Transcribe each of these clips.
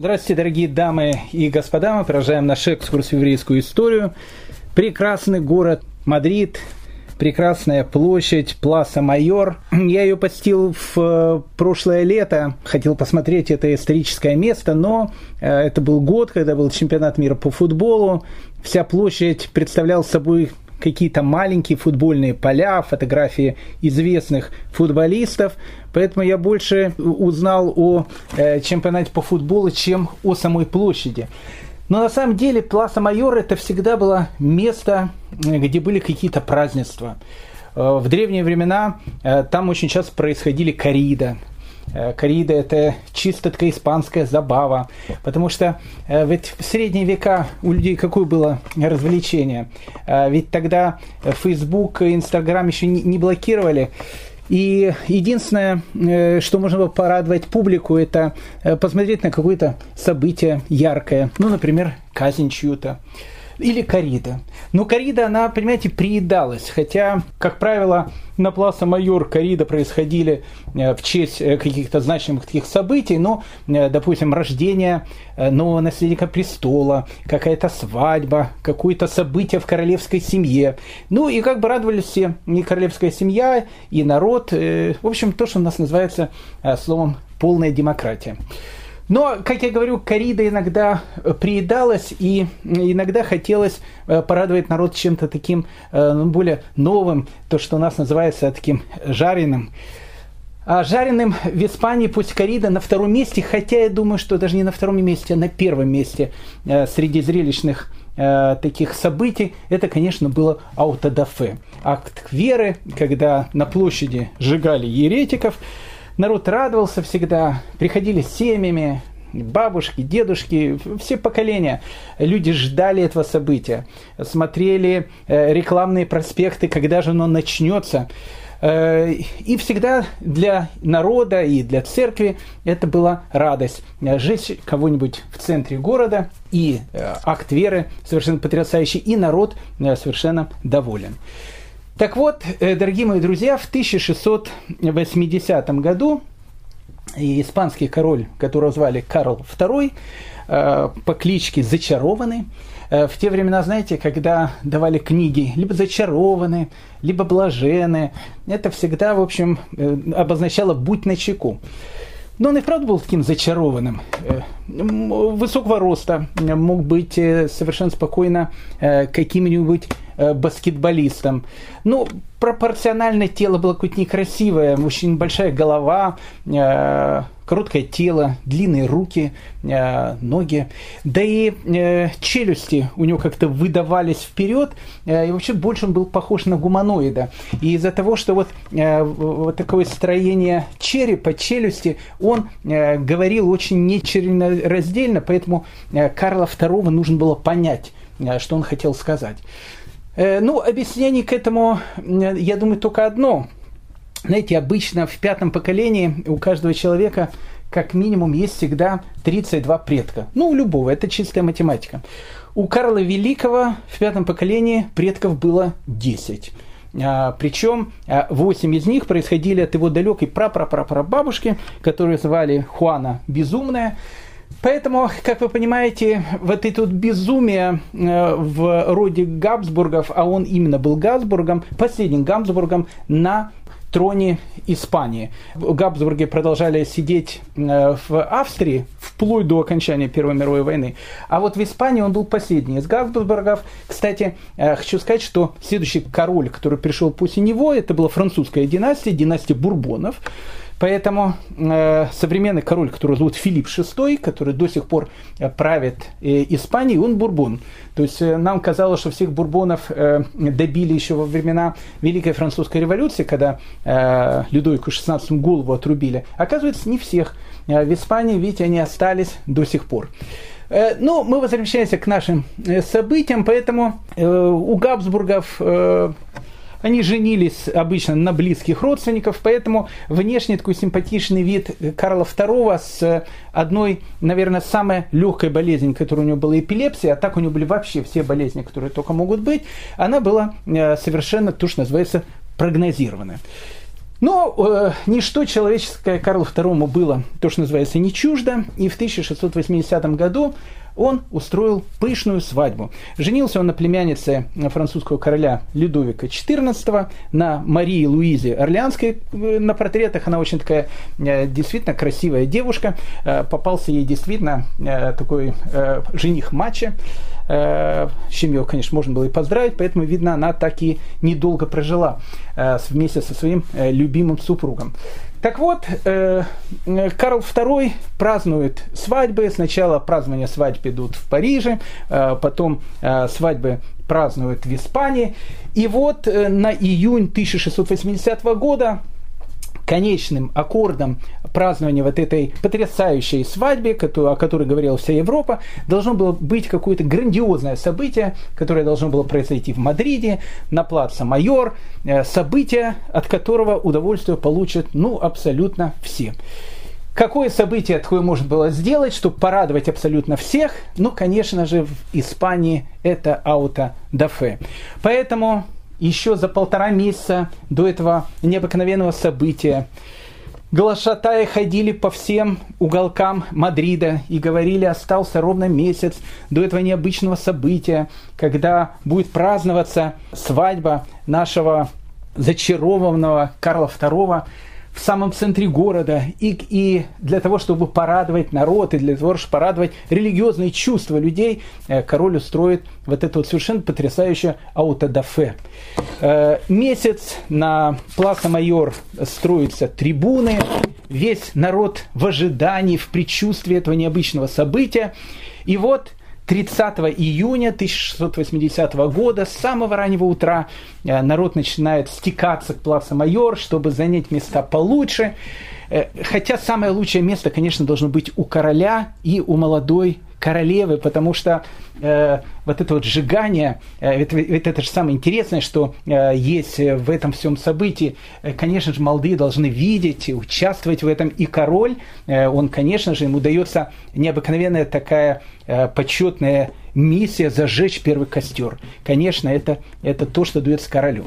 Здравствуйте, дорогие дамы и господа. Мы продолжаем наш экскурс в еврейскую историю. Прекрасный город Мадрид, прекрасная площадь Пласа Майор. Я ее посетил в э, прошлое лето, хотел посмотреть это историческое место, но э, это был год, когда был чемпионат мира по футболу. Вся площадь представляла собой какие-то маленькие футбольные поля, фотографии известных футболистов. Поэтому я больше узнал о э, чемпионате по футболу, чем о самой площади. Но на самом деле Пласа Майор это всегда было место, э, где были какие-то празднества. Э, в древние времена э, там очень часто происходили корида, Корида – это чисто такая испанская забава, потому что ведь в средние века у людей какое было развлечение? Ведь тогда Facebook и Instagram еще не блокировали, и единственное, э, что можно было порадовать публику, это э, посмотреть на какое-то событие яркое. Ну, например, казнь чью-то или корида. Но корида, она, понимаете, приедалась. Хотя, как правило, на Пласа Майор корида происходили э, в честь э, каких-то значимых таких событий, но, э, допустим, рождение нового наследника престола, какая-то свадьба, какое-то событие в королевской семье. Ну и как бы радовались все, и королевская семья, и народ. В общем, то, что у нас называется словом полная демократия. Но, как я говорю, корида иногда э, приедалась, и иногда хотелось э, порадовать народ чем-то таким э, ну, более новым, то, что у нас называется таким жареным. А жареным в Испании пусть корида на втором месте, хотя я думаю, что даже не на втором месте, а на первом месте среди зрелищных таких событий, это, конечно, было аутодафе. Акт веры, когда на площади сжигали еретиков, народ радовался всегда, приходили семьями, бабушки, дедушки, все поколения. Люди ждали этого события, смотрели э, рекламные проспекты, когда же оно начнется. Э, и всегда для народа и для церкви это была радость. Жить кого-нибудь в центре города и э, акт веры совершенно потрясающий, и народ совершенно доволен. Так вот, э, дорогие мои друзья, в 1680 году испанский король, которого звали Карл II, э, по кличке Зачарованный, э, в те времена, знаете, когда давали книги либо зачарованы, либо блажены, это всегда, в общем, обозначало «будь начеку». Но он и правда был таким зачарованным. Высокого роста, мог быть совершенно спокойно каким-нибудь баскетболистом. Ну, пропорционально тело было какое-то некрасивое, очень большая голова, э, короткое тело, длинные руки, э, ноги, да и э, челюсти у него как-то выдавались вперед, э, и вообще больше он был похож на гуманоида. И из-за того, что вот, э, вот такое строение черепа, челюсти, он э, говорил очень нечленораздельно, поэтому э, Карла II нужно было понять, э, что он хотел сказать. Э, ну, объяснение к этому, я думаю, только одно. Знаете, обычно в пятом поколении у каждого человека как минимум есть всегда 32 предка. Ну, у любого, это чистая математика. У Карла Великого в пятом поколении предков было 10. А, причем 8 а, из них происходили от его далекой прапрапрапрабабушки, которую звали Хуана Безумная. Поэтому, как вы понимаете, вот это вот безумие э, в роде Габсбургов, а он именно был Габсбургом, последним Габсбургом на троне Испании. Габсбурги продолжали сидеть э, в Австрии вплоть до окончания Первой мировой войны. А вот в Испании он был последний из Габсбургов. Кстати, э, хочу сказать, что следующий король, который пришел после него, это была французская династия, династия Бурбонов. Поэтому э, современный король, который зовут Филипп VI, который до сих пор э, правит э, Испанией, он бурбон. То есть э, нам казалось, что всех бурбонов э, добили еще во времена Великой Французской революции, когда э, Людовику XVI голову отрубили. Оказывается, не всех. Э, в Испании, видите, они остались до сих пор. Э, ну, мы возвращаемся к нашим э, событиям, поэтому у Габсбургов они женились обычно на близких родственников, поэтому внешне такой симпатичный вид Карла II с одной, наверное, самой легкой болезнью, которая у него была эпилепсия, а так у него были вообще все болезни, которые только могут быть, она была э, совершенно, то, что называется, прогнозированная. Но э, ничто человеческое Карлу II было, то, что называется, не чуждо, и в 1680 году он устроил пышную свадьбу. Женился он на племяннице французского короля Людовика XIV, на Марии Луизе Орлеанской. На портретах она очень такая э, действительно красивая девушка. Э, попался ей действительно э, такой жених матча. С чем ее, конечно, можно было и поздравить, поэтому, видно, она так и недолго прожила вместе со своим любимым супругом. Так вот, э, Карл II празднует свадьбы. Сначала празднования свадьб идут в Париже, э, потом э, свадьбы празднуют в Испании. И вот на июнь 1680 года конечным аккордом празднования вот этой потрясающей свадьбы, о которой говорила вся Европа, должно было быть какое-то грандиозное событие, которое должно было произойти в Мадриде, на плаце Майор, э, событие, от которого удовольствие получат ну, абсолютно все. Какое событие такое можно было сделать, чтобы порадовать абсолютно всех? Ну, конечно же, в Испании это ауто-дафе. Поэтому еще за полтора месяца до этого необыкновенного события. Глашатаи ходили по всем уголкам Мадрида и говорили, остался ровно месяц до этого необычного события, когда будет праздноваться свадьба нашего зачарованного Карла II в самом центре города, и, и для того, чтобы порадовать народ, и для того, чтобы порадовать религиозные чувства людей, э, король устроит вот это вот совершенно потрясающее аутодафе. Э, месяц на Пласа Майор строятся трибуны, весь народ в ожидании, в предчувствии этого необычного события. И вот 30 июня 1680 года с самого раннего утра э, народ начинает стекаться к Плаца Майор, чтобы занять места получше. Э, хотя самое лучшее место, конечно, должно быть у короля и у молодой королевы, потому что э, вот это вот сжигание, э, это, это, это же самое интересное, что э, есть в этом всем событии. Э, конечно же, молодые должны видеть, участвовать в этом. И король, э, он, конечно же, ему дается необыкновенная такая э, почетная миссия зажечь первый костер. Конечно, это, это то, что дается королю.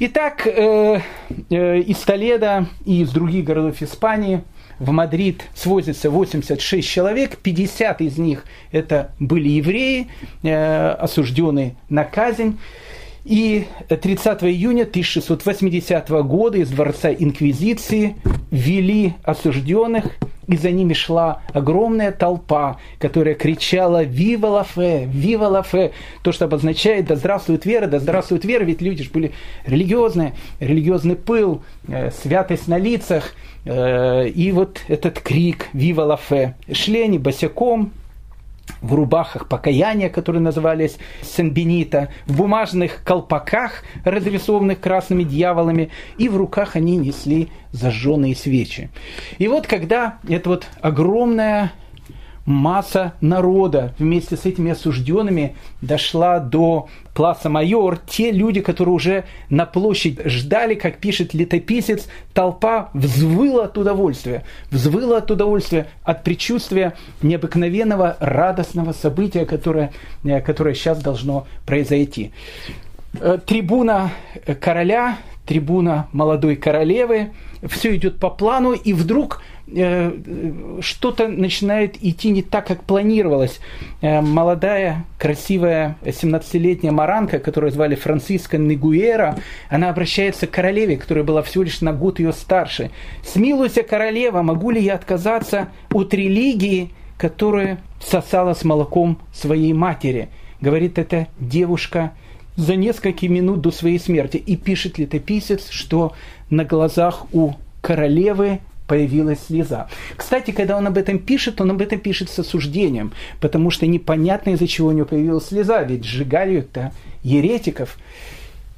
Итак, э, э, из Толеда и из других городов Испании – в Мадрид свозится 86 человек, 50 из них это были евреи, э, осужденные на казнь. И 30 июня 1680 года из дворца Инквизиции вели осужденных, и за ними шла огромная толпа, которая кричала «Вива ла фе! Вива ла фе!» То, что обозначает «Да здравствует вера! Да здравствует вера!» Ведь люди же были религиозные, религиозный пыл, э, святость на лицах. Э, и вот этот крик «Вива ла фе!» Шли они босиком, в рубахах покаяния, которые назывались Сен-Бенита, в бумажных колпаках, разрисованных красными дьяволами, и в руках они несли зажженные свечи. И вот когда эта вот огромная масса народа. Вместе с этими осужденными дошла до Пласа Майор, те люди, которые уже на площадь ждали, как пишет летописец, толпа взвыла от удовольствия, взвыла от удовольствия, от предчувствия необыкновенного радостного события, которое, э, которое сейчас должно произойти. Э, трибуна короля, трибуна молодой королевы, все идет по плану, и вдруг что-то начинает идти не так, как планировалось. Э, молодая, красивая 17-летняя маранка, которую звали Франциска Негуэра, она обращается к королеве, которая была всего лишь на год ее старше. «Смилуйся, королева, могу ли я отказаться от религии, которая сосала с молоком своей матери?» Говорит эта девушка за несколько минут до своей смерти. И пишет летописец, что на глазах у королевы появилась слеза. Кстати, когда он об этом пишет, он об этом пишет с осуждением, потому что непонятно, из-за чего у него появилась слеза, ведь сжигали-то еретиков.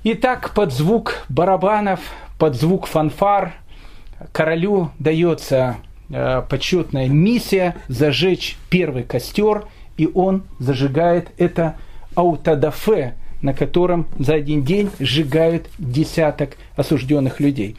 Итак, под звук барабанов, под звук фанфар королю дается э, почетная миссия зажечь первый костер, и он зажигает это аутодафе, на котором за один день сжигают десяток осужденных людей.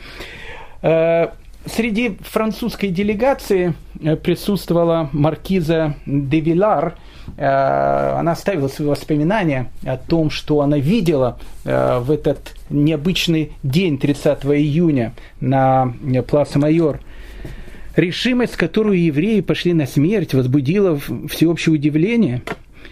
Э, среди французской делегации э, присутствовала маркиза де Вилар. Э, она оставила свои воспоминания о том, что она видела э, в этот необычный день 30 июня на Пласа Майор. Решимость, с которой евреи пошли на смерть, возбудила всеобщее удивление –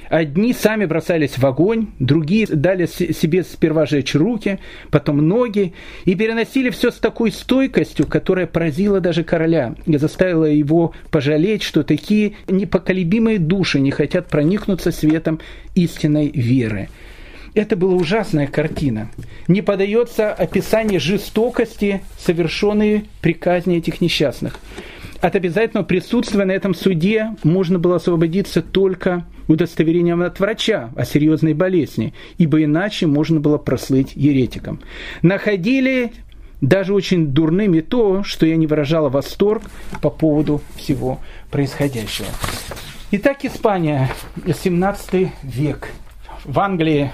Одни сами бросались в огонь, другие дали себе сперва жечь руки, потом ноги, и переносили все с такой стойкостью, которая поразила даже короля и заставила его пожалеть, что такие непоколебимые души не хотят проникнуться светом истинной веры. Это была ужасная картина. Не подается описание жестокости, совершенной при казни этих несчастных. От обязательного присутствия на этом суде можно было освободиться только удостоверением от врача о серьезной болезни, ибо иначе можно было прослыть еретиком. Находили даже очень дурным и то, что я не выражала восторг по поводу всего происходящего. Итак, Испания, 17 век. В Англии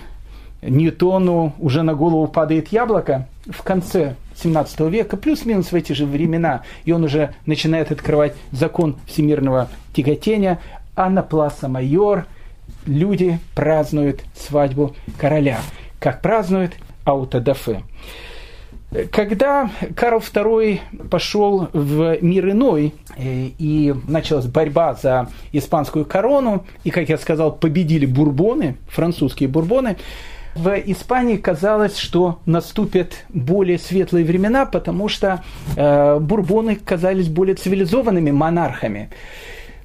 Ньютону уже на голову падает яблоко в конце 17 века, плюс-минус в эти же времена, и он уже начинает открывать закон всемирного тяготения, а на Пласа Майор люди празднуют свадьбу короля. Как празднуют аутодафе. Когда Карл II пошел в мир иной, э, и началась борьба за испанскую корону, и, как я сказал, победили бурбоны, французские бурбоны, в Испании казалось, что наступят более светлые времена, потому что э, бурбоны казались более цивилизованными монархами.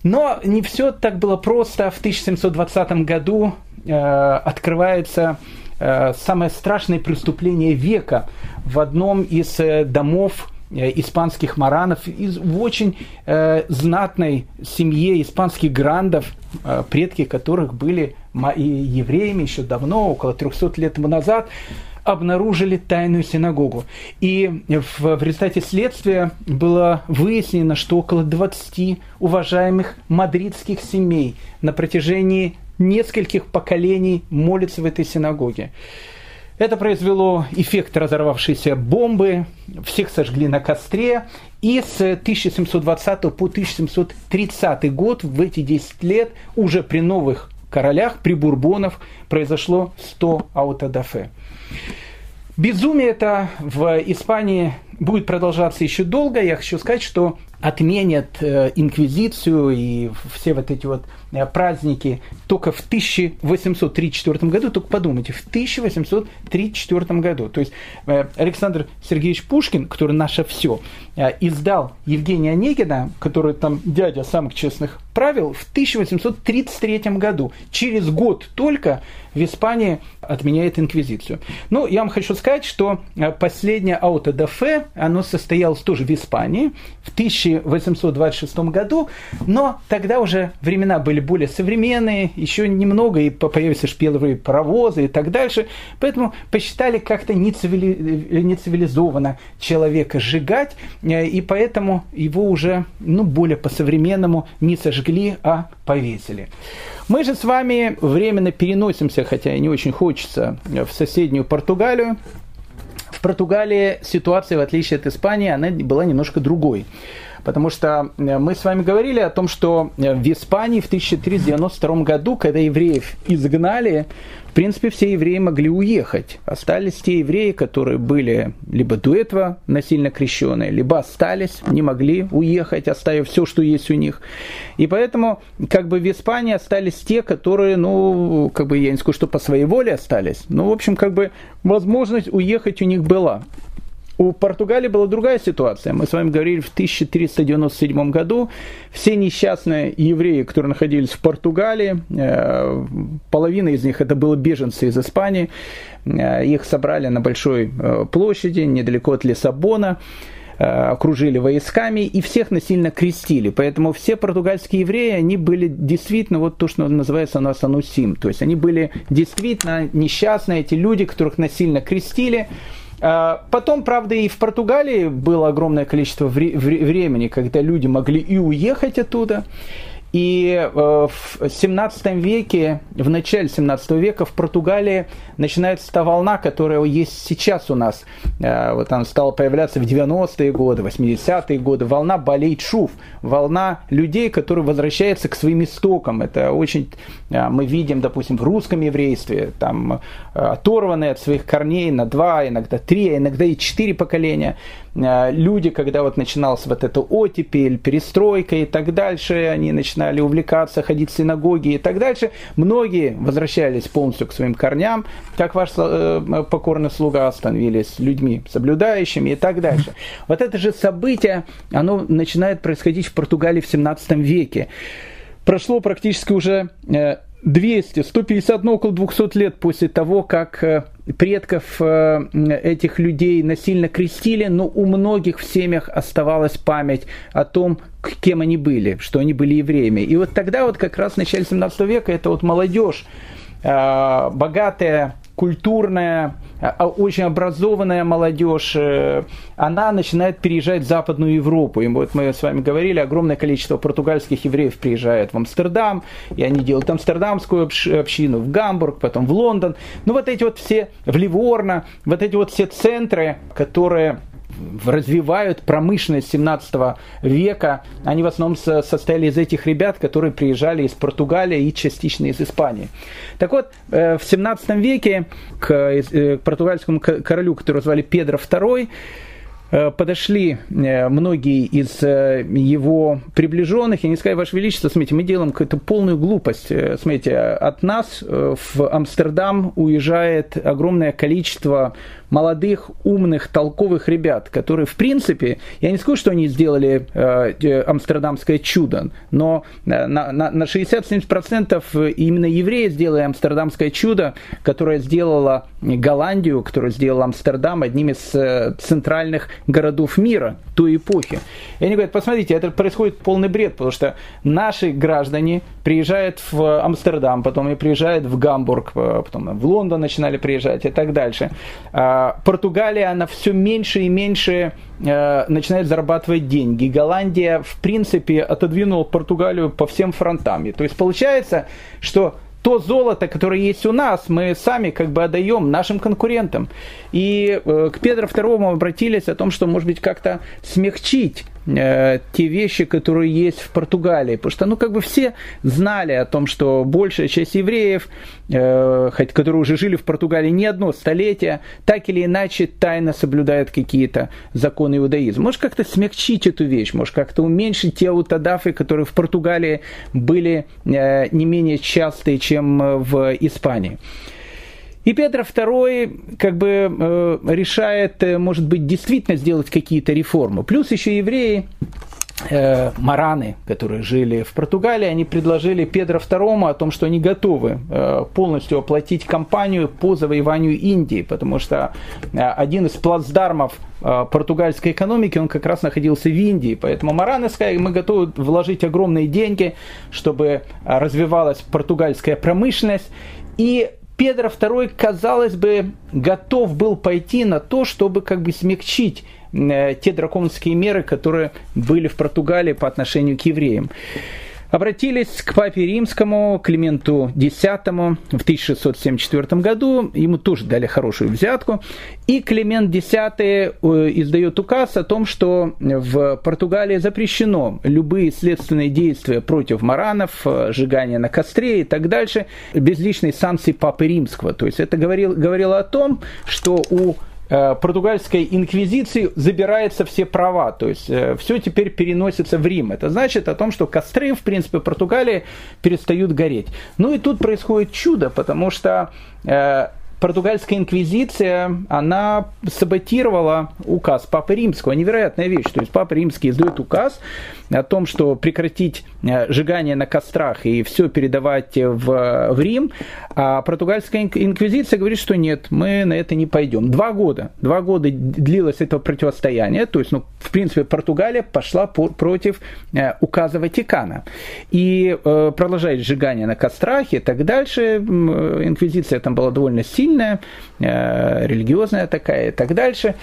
Но не все так было просто. В 1720 году э, открывается э, самое страшное преступление века в одном из э, домов Э, испанских маранов из, в очень э, знатной семье испанских грандов, э, предки которых были евреями еще давно, около 300 лет назад, обнаружили тайную синагогу. И в, в результате следствия было выяснено, что около 20 уважаемых мадридских семей на протяжении нескольких поколений молятся в этой синагоге. Это произвело эффект разорвавшейся бомбы, всех сожгли на костре, и с 1720 по 1730 год, в эти 10 лет, уже при новых королях, при бурбонов, произошло 100 аутодафе. Безумие это в Испании будет продолжаться еще долго. Я хочу сказать, что отменят э, инквизицию и все вот эти вот праздники только в 1834 году, только подумайте, в 1834 году. То есть э, Александр Сергеевич Пушкин, который наше все, издал Евгения Онегина, который там дядя самых честных правил, в 1833 году. Через год только в Испании отменяет инквизицию. Ну, я вам хочу сказать, что последнее аутодафе, оно состоялось тоже в Испании в 1000 1826 году, но тогда уже времена были более современные, еще немного, и появились шпиловые паровозы и так дальше, поэтому посчитали как-то нецивилизованно человека сжигать, э, и поэтому его уже ну, более по-современному не сожгли, а повесили. Мы же с вами временно переносимся, хотя и не очень хочется, в соседнюю Португалию, в Португалии ситуация, в отличие от Испании, она была немножко другой. Потому что э, мы с вами говорили о том, что э, в Испании в 1392 году, когда евреев изгнали, в принципе, все евреи могли уехать. Остались те евреи, которые были либо до этого насильно крещенные, либо остались, не могли уехать, оставив все, что есть у них. И поэтому, как бы в Испании остались те, которые, ну, как бы я не скажу, что по своей воле остались, но, в общем, как бы возможность уехать у них была. У Португалии была другая ситуация. Мы с вами говорили в 1397 году. Все несчастные евреи, которые находились в Португалии, э, половина из них это были беженцы из Испании. Э, их собрали на большой э, площади, недалеко от Лиссабона окружили войсками и всех насильно крестили. Поэтому все португальские евреи, они были действительно вот то, что называется у нас анусим. То есть они были действительно несчастные, эти люди, которых насильно крестили. А, потом, правда, и в Португалии было огромное количество времени, когда люди могли и уехать оттуда. И э, в 17 веке, в начале 17 века в Португалии начинается та волна, которая есть сейчас у нас. Э, вот она стала появляться в 90-е годы, 80-е годы. Волна болей чув, волна людей, которые возвращаются к своим истокам. Это очень э, мы видим, допустим, в русском еврействе, там оторванные от своих корней на два, иногда три, а иногда и четыре поколения. Люди, когда вот начиналась вот эта оттепель, перестройка и так дальше, они начинали увлекаться, ходить в синагоги и так дальше, многие возвращались полностью к своим корням, как ваш э, покорный слуга становились людьми соблюдающими и так дальше. Вот это же событие, оно начинает происходить в Португалии в 17 веке. Прошло практически уже э, 200, 150, ну около 200 лет после того, как э, предков э, этих людей насильно крестили, но у многих в семьях оставалась память о том, кем они были, что они были евреями. И вот тогда вот как раз в начале 17 века это вот молодежь, э, богатая, культурная, а, очень образованная молодежь, э, она начинает переезжать в Западную Европу. И вот мы с вами говорили, огромное количество португальских евреев приезжает в Амстердам, и они делают амстердамскую общину, в Гамбург, потом в Лондон. Ну вот эти вот все, в Ливорно, вот эти вот все центры, которые развивают промышленность 17 века. Они в основном состояли из этих ребят, которые приезжали из Португалии и частично из Испании. Так вот, э, в 17 веке к э, португальскому королю, которого звали Педро II, Э, подошли многие из его приближенных, и они сказали, Ваше Величество, смотрите, мы делаем какую-то полную глупость. Смотрите, от нас в Амстердам уезжает огромное количество молодых, умных, толковых ребят, которые, в принципе, я не скажу, что они сделали амстердамское чудо, но на, на, на 60-70% именно евреи сделали амстердамское чудо, которое сделало Голландию, которое сделало Амстердам одним из центральных городов мира той эпохи. И они говорят, посмотрите, это происходит полный бред, потому что наши граждане приезжают в Амстердам, потом и приезжают в Гамбург, потом в Лондон начинали приезжать и так дальше. А Португалия, она все меньше и меньше э, начинает зарабатывать деньги. Голландия, в принципе, отодвинула Португалию по всем фронтам. То есть получается, что то золото, которое есть у нас, мы сами как бы отдаем нашим конкурентам. И э, к Петру II обратились о том, что, может быть, как-то смягчить Э, те вещи, которые есть в Португалии. Потому что, ну, как бы все знали о том, что большая часть евреев, э, хоть, которые уже жили в Португалии не одно столетие, так или иначе тайно соблюдают какие-то законы иудаизма. Может, как-то смягчить эту вещь, может, как-то уменьшить те аутодафы, которые в Португалии были э, не менее частые, чем в Испании. И Петр II как бы э, решает, э, может быть, действительно сделать какие-то реформы. Плюс еще евреи, э, мараны, которые жили в Португалии, они предложили Петру II о том, что они готовы э, полностью оплатить кампанию по завоеванию Индии, потому что э, один из плацдармов португальской экономики, он как раз находился в Индии. Поэтому Мараны сказали, мы готовы вложить огромные деньги, чтобы развивалась португальская промышленность. И Педро II, казалось бы, готов был пойти на то, чтобы как бы смягчить э, те драконовские меры, которые были в Португалии по отношению к евреям обратились к папе римскому Клименту X в 1674 году. Ему тоже дали хорошую взятку. И Климент X э, издает указ о том, что в Португалии запрещено любые следственные действия против маранов, э, сжигание на костре и так дальше, без личной санкции папы римского. То есть это говорило, говорило о том, что у португальской инквизиции забираются все права, то есть э, все теперь переносится в Рим. Это значит о том, что костры, в принципе, Португалии перестают гореть. Ну и тут происходит чудо, потому что э, португальская инквизиция, она саботировала указ Папы Римского. Невероятная вещь. То есть Папа Римский издает указ о том, что прекратить э, сжигание на кострах и все передавать в, в Рим. А португальская инквизиция говорит, что нет, мы на это не пойдем. Два года. Два года длилось это противостояние. То есть, ну, в принципе, Португалия пошла по, против э, указа Ватикана. И э, продолжает сжигание на кострах и так дальше. Инквизиция там была довольно сильная сильная, э, религиозная такая и так дальше.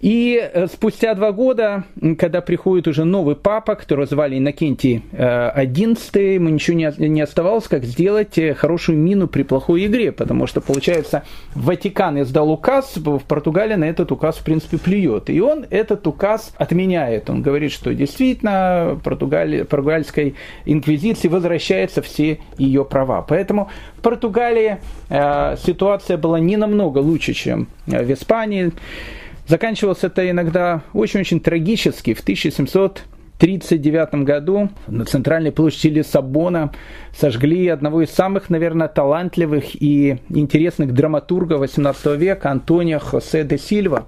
И э, спустя два года, когда приходит уже новый папа, которого звали Иннокентий XI, э, ему ничего не оставалось, как сделать э, хорошую мину при плохой игре, потому что, получается, Ватикан издал указ, в Португалии на этот указ, в принципе, плюет. И он этот указ отменяет. Он говорит, что действительно Португалия, португальской инквизиции возвращаются все ее права. Поэтому в Португалии ситуация была не намного лучше, чем в Испании. Заканчивалось это иногда очень-очень трагически. В 1739 году на центральной площади Лиссабона сожгли одного из самых, наверное, талантливых и интересных драматургов XVIII века Антонио Хосе де Сильва.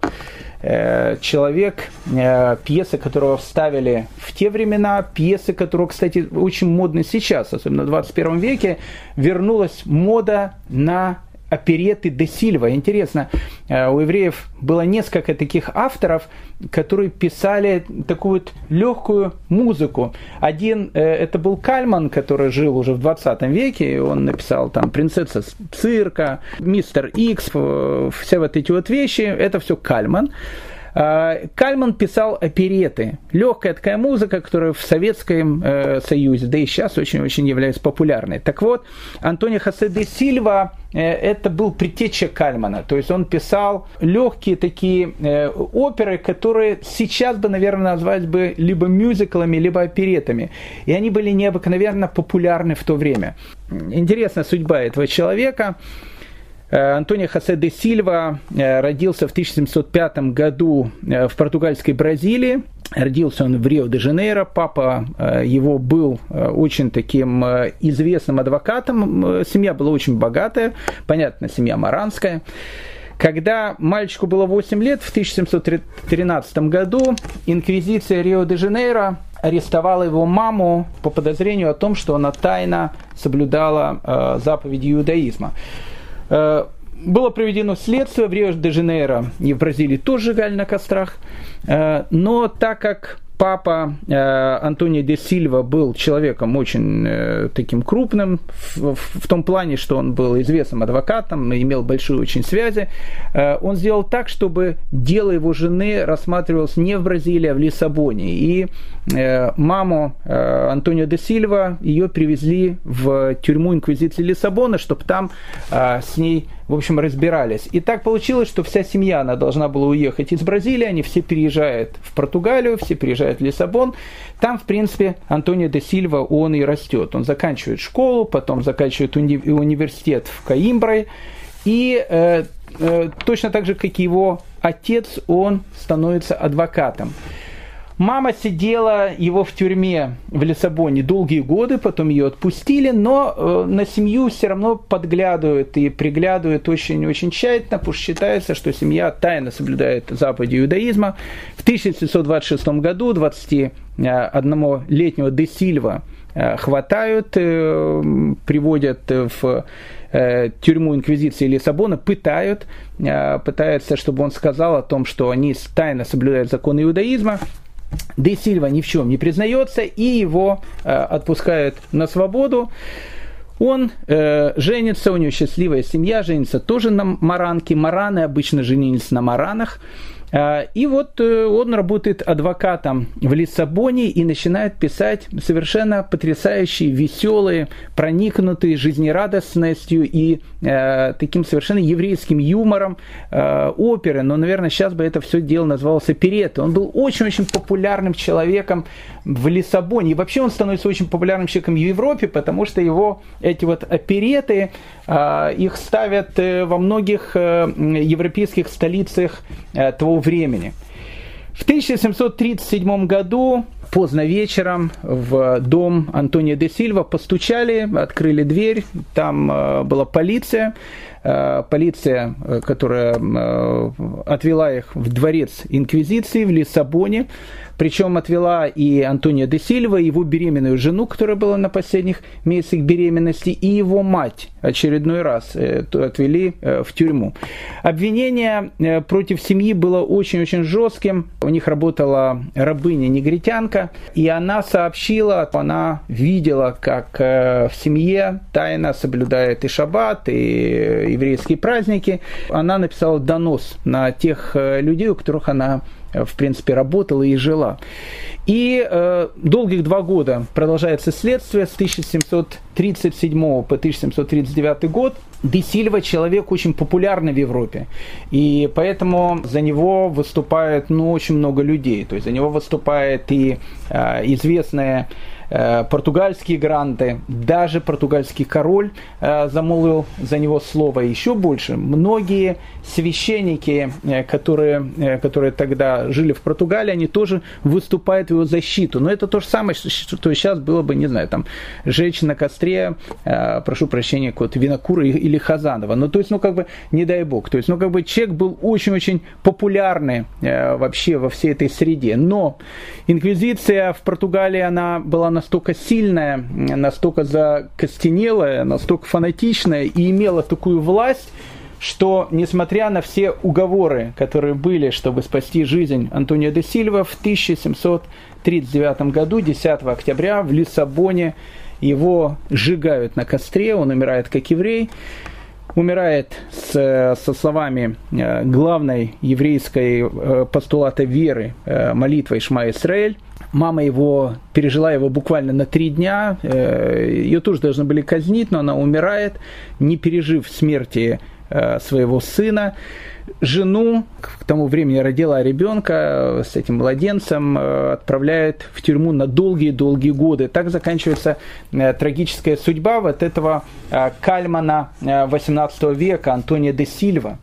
Э, человек, э, пьесы которого вставили в те времена, пьесы, которые, кстати, очень модны сейчас, особенно в 21 веке, вернулась мода на опереты де Сильва. Интересно, э, у евреев было несколько таких авторов, которые писали такую вот легкую музыку. Один, э, это был Кальман, который жил уже в 20 веке, и он написал там «Принцесса цирка», «Мистер Икс», э, все вот эти вот вещи, это все Кальман. А, Кальман писал опереты. Легкая такая музыка, которая в Советском э, Союзе, да и сейчас очень-очень является популярной. Так вот, Антонио Хосе де Сильва э, это был предтеча Кальмана. То есть он писал легкие такие э, оперы, которые сейчас бы, наверное, назвать бы либо мюзиклами, либо оперетами. И они были необыкновенно популярны в то время. Интересная судьба этого человека. Э, Антонио Хосе де Сильва э, родился в 1705 году э, в португальской Бразилии. Родился он в Рио-де-Жанейро. Папа его был очень таким известным адвокатом. Семья была очень богатая. Понятно, семья маранская. Когда мальчику было 8 лет, в 1713 году инквизиция Рио-де-Жанейро арестовала его маму по подозрению о том, что она тайно соблюдала заповеди иудаизма. Э, было проведено следствие в Рио-де-Жанейро и в Бразилии тоже сжигали на кострах. Э, но так как папа э, Антонио де Сильва был человеком очень э, таким крупным, в, в, том плане, что он был известным адвокатом, имел большие очень связи. Э, он сделал так, чтобы дело его жены рассматривалось не в Бразилии, а в Лиссабоне. И маму Антонио де Сильва, ее привезли в тюрьму Инквизиции Лиссабона, чтобы там с ней в общем, разбирались. И так получилось, что вся семья, она должна была уехать из Бразилии, они все переезжают в Португалию, все переезжают в Лиссабон. Там, в принципе, Антонио де Сильва, он и растет. Он заканчивает школу, потом заканчивает уни- университет в Каимбре, и э, э, точно так же, как и его отец, он становится адвокатом. Мама сидела его в тюрьме в Лиссабоне долгие годы, потом ее отпустили, но э, на семью все равно подглядывают и приглядывают очень-очень тщательно, потому что считается, что семья тайно соблюдает заповеди иудаизма. В 1726 году 21-летнего Де Сильва э, хватают, э, приводят в тюрьму Инквизиции Лиссабона, пытают, пытаются, чтобы он сказал о том, что они тайно соблюдают законы иудаизма. Де Сильва ни в чем не признается, и его э, отпускают на свободу. Он э, женится, у него счастливая семья, женится тоже на маранке. Мараны обычно женились на маранах. А, и вот э, он работает адвокатом в Лиссабоне и начинает писать совершенно потрясающие, веселые, проникнутые жизнерадостностью и э, таким совершенно еврейским юмором э, оперы. Но, наверное, сейчас бы это все дело называлось опереттой. Он был очень-очень популярным человеком в Лиссабоне. И вообще он становится очень популярным человеком в Европе, потому что его эти вот опереты, э, их ставят э, во многих э, европейских столицах э, времени. В 1737 году поздно вечером в дом Антонио де Сильва постучали, открыли дверь, там э, была полиция, полиция, э, которая отвела их в дворец Инквизиции в Лиссабоне, причем отвела и Антонио де Сильва, его беременную жену, которая была на последних месяцах беременности, и его мать очередной раз э, отвели э, в тюрьму. Обвинение э, против семьи было очень-очень жестким. У них работала рабыня-негритянка, и она сообщила, она видела, как в семье тайно соблюдает и шаббат, и еврейские праздники. Она написала донос на тех людей, у которых она в принципе, работала и жила. И э, долгих два года продолжается следствие с 1737 по 1739 год. Де Сильва человек очень популярный в Европе, и поэтому за него выступает ну, очень много людей. То есть за него выступает и э, известная Э, португальские гранты, даже португальский король э, замолвил за него слово. Еще больше, многие священники, э, которые, которые тогда жили в Португалии, они тоже выступают в его защиту. Но это то же самое, что сейчас было бы, не знаю, там, жечь на костре, прошу прощения, какого-то винокура или Хазанова. Ну, то есть, ну, как бы, не дай бог. То есть, ну, как бы, человек был очень-очень популярный вообще во всей этой среде. Но инквизиция в Португалии, она была настолько сильная, настолько закостенелая, настолько фанатичная и имела такую власть, что, несмотря на все уговоры, которые были, чтобы спасти жизнь Антонио де Сильва, в 1739 году, 10 октября, в Лиссабоне его сжигают на костре, он умирает как еврей, умирает с, со словами э, главной еврейской э, постулата веры, э, молитвой Шма Исраэль, Мама его пережила его буквально на три дня. Э, Ее тоже должны были казнить, но она умирает, не пережив смерти э, своего сына. Жену, к тому времени родила ребенка с этим младенцем, э, отправляет в тюрьму на долгие-долгие годы. Так заканчивается трагическая судьба вот этого кальмана 18 века Антония де Сильва.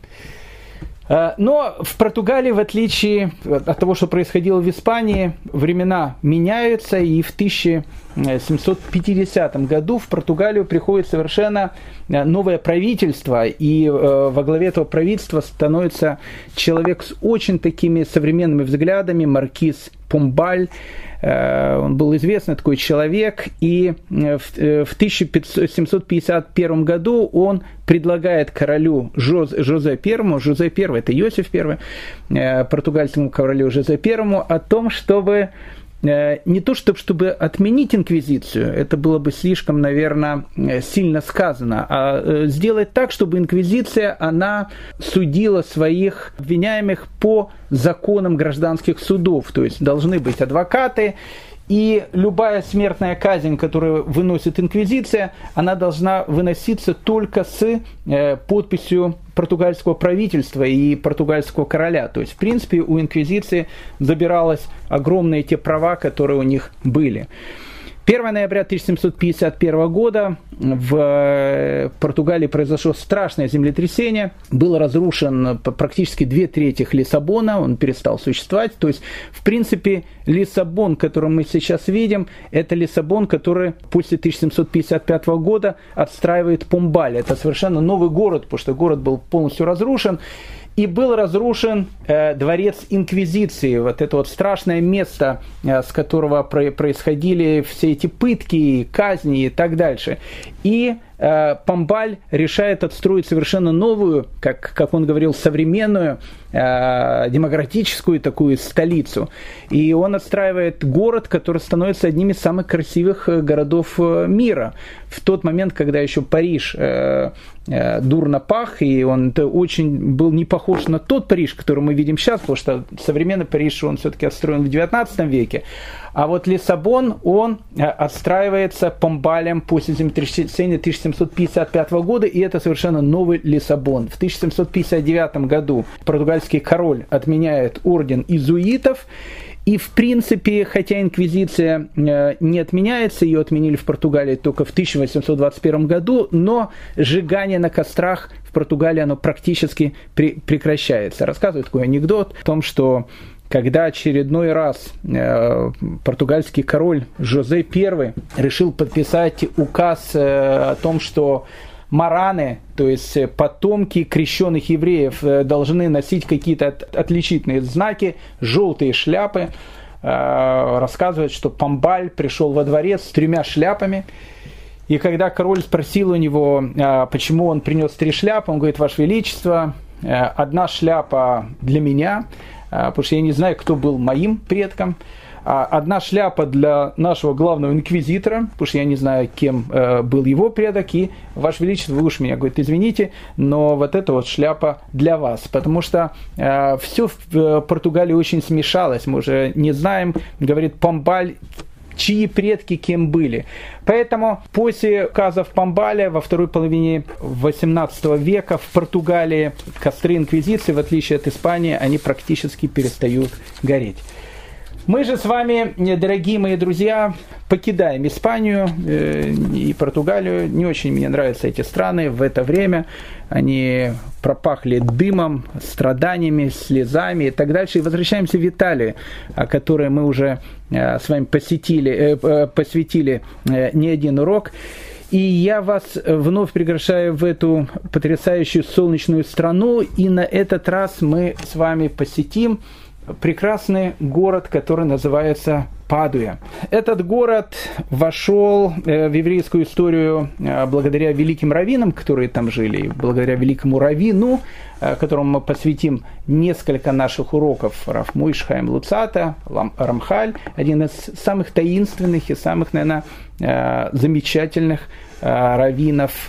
Э, но в Португалии, в отличие от того, что происходило в Испании, времена меняются, и в 1750 году в Португалию приходит совершенно э, новое правительство, и э, во главе этого правительства становится человек с очень такими современными взглядами, маркиз Помбаль, Э, он был известный такой человек, и э, в 1751 э, году он предлагает королю Жозе I, Жозе I, это Иосиф I, португальскому королю Жозе I, о том, чтобы Э, не то чтобы, чтобы отменить инквизицию, это было бы слишком, наверное, э, сильно сказано, а э, сделать так, чтобы инквизиция, она судила своих обвиняемых по законам гражданских судов, то есть должны быть адвокаты, и любая смертная казнь, которую выносит инквизиция, она должна выноситься только с э, подписью португальского правительства и португальского короля. То есть, в принципе, у инквизиции забиралось огромные те права, которые у них были. 1 ноября 1751 года в э, Португалии произошло страшное землетрясение. Был разрушен практически две трети Лиссабона, он перестал существовать. То есть, в принципе, Лиссабон, который мы сейчас видим, это Лиссабон, который после 1755 года отстраивает Помбаль. Это совершенно новый город, потому что город был полностью разрушен и был разрушен э, дворец Инквизиции, вот это вот страшное место, э, с которого про- происходили все эти пытки, казни и так дальше. И э, Памбаль решает отстроить совершенно новую, как, как он говорил, современную, э, демократическую такую столицу. И он отстраивает город, который становится одним из самых красивых э, городов мира. В тот момент, когда еще Париж дурно пах, и он очень был не похож на тот Париж, который мы видим сейчас, потому что современный Париж, он все-таки отстроен в 19 веке. А вот Лиссабон, он отстраивается Помбалем после землетрясения 1755 года, и это совершенно новый Лиссабон. В 1759 году португальский король отменяет орден изуитов, и, в принципе, хотя инквизиция э, не отменяется, ее отменили в Португалии только в 1821 году, но сжигание на кострах в Португалии оно практически прекращается. Рассказывает такой анекдот о том, что когда очередной раз э, португальский король Жозе I решил подписать указ э, о том, что мараны, то есть потомки крещенных евреев, э, должны носить какие-то отличительные знаки, желтые шляпы. Рассказывает, что Памбаль пришел во дворец с тремя шляпами. И когда король спросил у него, почему он принес три шляпы, он говорит, Ваше Величество, одна шляпа для меня, потому что я не знаю, кто был моим предком, а одна шляпа для нашего главного инквизитора, потому что я не знаю, кем э, был его предок, и, Ваше Величество, вы уж меня, говорит, извините, но вот эта вот шляпа для вас, потому что э, все в э, Португалии очень смешалось, мы уже не знаем, говорит Помбаль, чьи предки кем были. Поэтому после указов Помбаля во второй половине 18 века в Португалии костры инквизиции, в отличие от Испании, они практически перестают гореть. Мы же с вами, дорогие мои друзья, покидаем Испанию э, и Португалию. Не очень мне нравятся эти страны в это время. Они пропахли дымом, страданиями, слезами и так дальше. И возвращаемся в Италию, о которой мы уже э, с вами посетили, э, посвятили не один урок. И я вас вновь приглашаю в эту потрясающую солнечную страну. И на этот раз мы с вами посетим прекрасный город, который называется Падуя. Этот город вошел э, в еврейскую историю э, благодаря великим раввинам, которые там жили, благодаря великому раввину, э, которому мы посвятим несколько наших уроков, Рафмуй Шхайм Луцата, Рамхаль, один из самых таинственных и самых, наверное, замечательных раввинов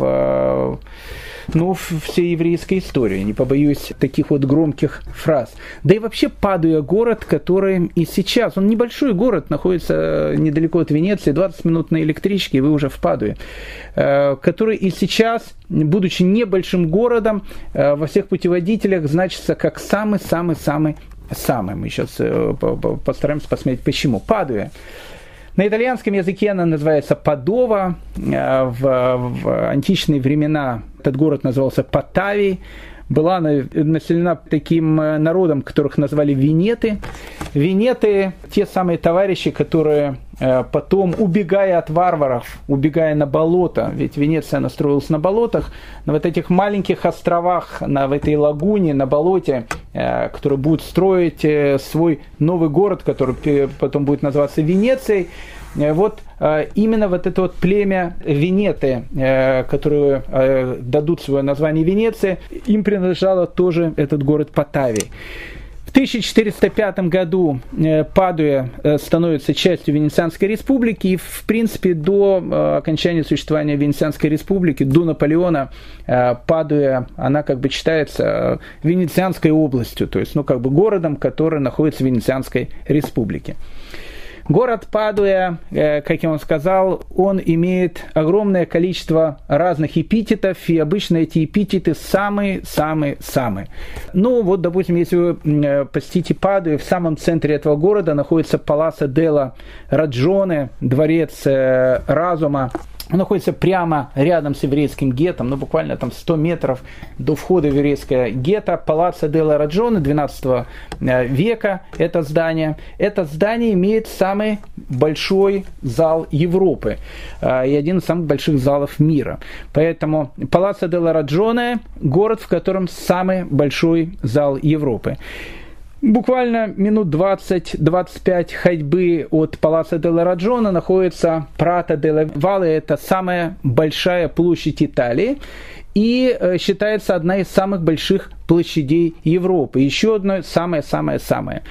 ну, всей еврейской истории, не побоюсь таких вот громких фраз. Да и вообще Падуя город, который и сейчас, он небольшой город, находится недалеко от Венеции, 20 минут на электричке, и вы уже в Падуе, э, который и сейчас, будучи небольшим городом, э, во всех путеводителях значится как самый-самый-самый самый. Мы сейчас э, постараемся посмотреть, почему. Падуя. На итальянском языке она называется Падова. В, в античные времена этот город назывался Патавий была населена таким э, народом, которых назвали венеты. Венеты – те самые товарищи, которые э, потом, убегая от варваров, убегая на болото, ведь Венеция настроилась на болотах, на вот этих маленьких островах, на в этой лагуне, на болоте, э, которые будут строить свой новый город, который потом будет называться Венецией, вот именно вот это вот племя Венеты, которые дадут свое название Венеции, им принадлежало тоже этот город Патавий. В 1405 году э, Падуя э, становится частью Венецианской республики, и, в принципе, до э, окончания существования Венецианской республики, до Наполеона, Падуя, она как бы считается Венецианской областью, то есть, ну, как бы городом, который находится в Венецианской республике. Город Падуя, э, как я вам сказал, он имеет огромное количество разных эпитетов, и обычно эти эпитеты самые-самые-самые. Ну, вот, допустим, если вы э, посетите Падуя, в самом центре этого города находится Паласа Дела Раджоне, дворец э, разума, он находится прямо рядом с еврейским гетом, ну буквально там 100 метров до входа в еврейское гетто, Палаццо Делла Раджоне 12 э, века, это здание. Это здание имеет самый большой зал Европы э, и один из самых больших залов мира. Поэтому Палаццо Делла Раджоне – город, в котором самый большой зал Европы. Буквально минут 20-25 ходьбы от Паласа де Раджона находится Прата де Вале. Это самая большая площадь Италии и э, считается одна из самых больших площадей Европы. Еще одно самое-самое-самое.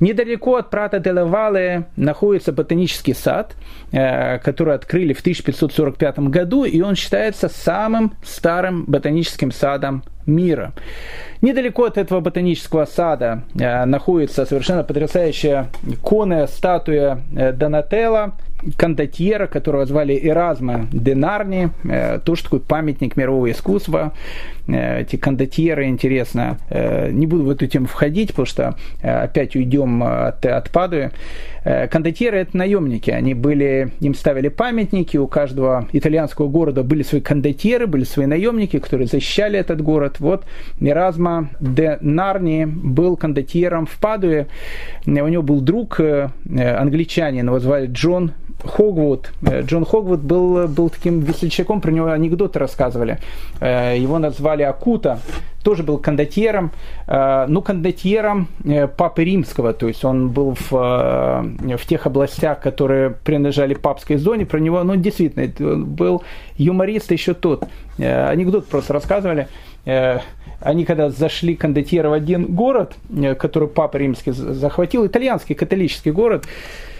Недалеко от Прата де находится ботанический сад, э, который открыли в 1545 году, и он считается самым старым ботаническим садом мира. Недалеко от этого ботанического сада э, находится совершенно потрясающая иконная статуя Донателла, кондотьера, которого звали Эразма де Нарни, э, тоже такой памятник мирового искусства. Э, эти кондотьеры, интересно, э, не буду в эту тему входить, потому что опять уйдем от, от Падуи. Кондотьеры – это наемники, они были, им ставили памятники, у каждого итальянского города были свои кондотьеры, были свои наемники, которые защищали этот город. Вот Эразма де Нарни был кондотьером в Падуе, у него был друг англичанин, его звали Джон Хогвуд. Э, Джон Хогвуд был, был таким весельчаком, про него анекдоты рассказывали. Э, его назвали Акута, тоже был кондотьером, э, ну, кондотьером Папы Римского, то есть он был в, в тех областях, которые принадлежали папской зоне, про него, ну, действительно, был юморист еще тот. Анекдот просто рассказывали. Они когда зашли кондотьеры в один город, который Папа Римский захватил, итальянский католический город, Э,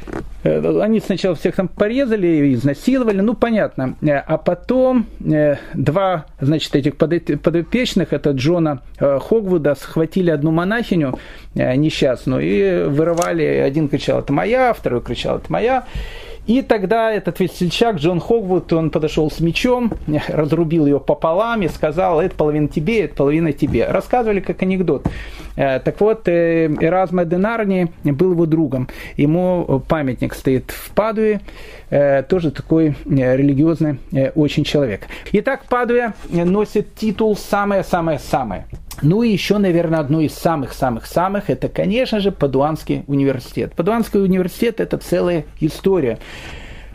они сначала всех там порезали, изнасиловали, ну понятно. Э, а потом э, два, значит, этих подопечных, это Джона Хогвуда, схватили одну монахиню несчастную и вырывали. Один кричал, это моя, второй кричал, это моя. И тогда этот весельчак Джон Хогвуд, он подошел с мечом, разрубил ее пополам и сказал, это половина тебе, это половина тебе. Рассказывали как анекдот. Э, так вот, э, Эразма Денарни был его другом. Ему памятник стоит в Падуе, э, тоже такой религиозный очень человек. Итак, Падуя носит титул «Самое-самое-самое». Ну и еще, наверное, одно из самых-самых-самых, это, конечно же, Падуанский университет. Падуанский университет – это целая история.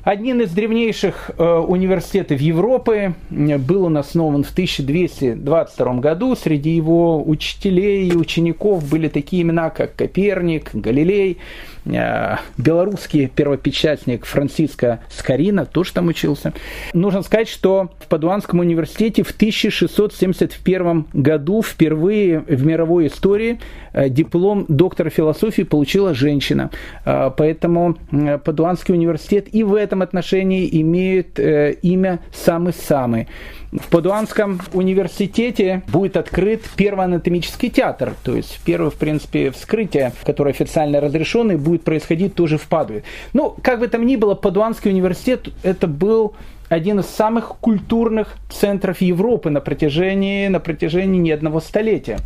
Один из древнейших э, университетов Европы был он основан в 1222 году. Среди его учителей и учеников были такие имена, как Коперник, Галилей, Э, белорусский первопечатник Франциско Скорина тоже там учился. Нужно сказать, что в Падуанском университете в 1671 году впервые в мировой истории э, диплом доктора философии получила женщина. Э, поэтому Падуанский университет и в этом отношении имеет имя самый-самый. В Падуанском университете будет открыт первый анатомический театр, то есть первое, в принципе, вскрытие, которое официально разрешено, будет происходить тоже в Падуе. Ну, как бы там ни было, Падуанский университет это был один из самых культурных центров Европы на протяжении, на протяжении не одного столетия.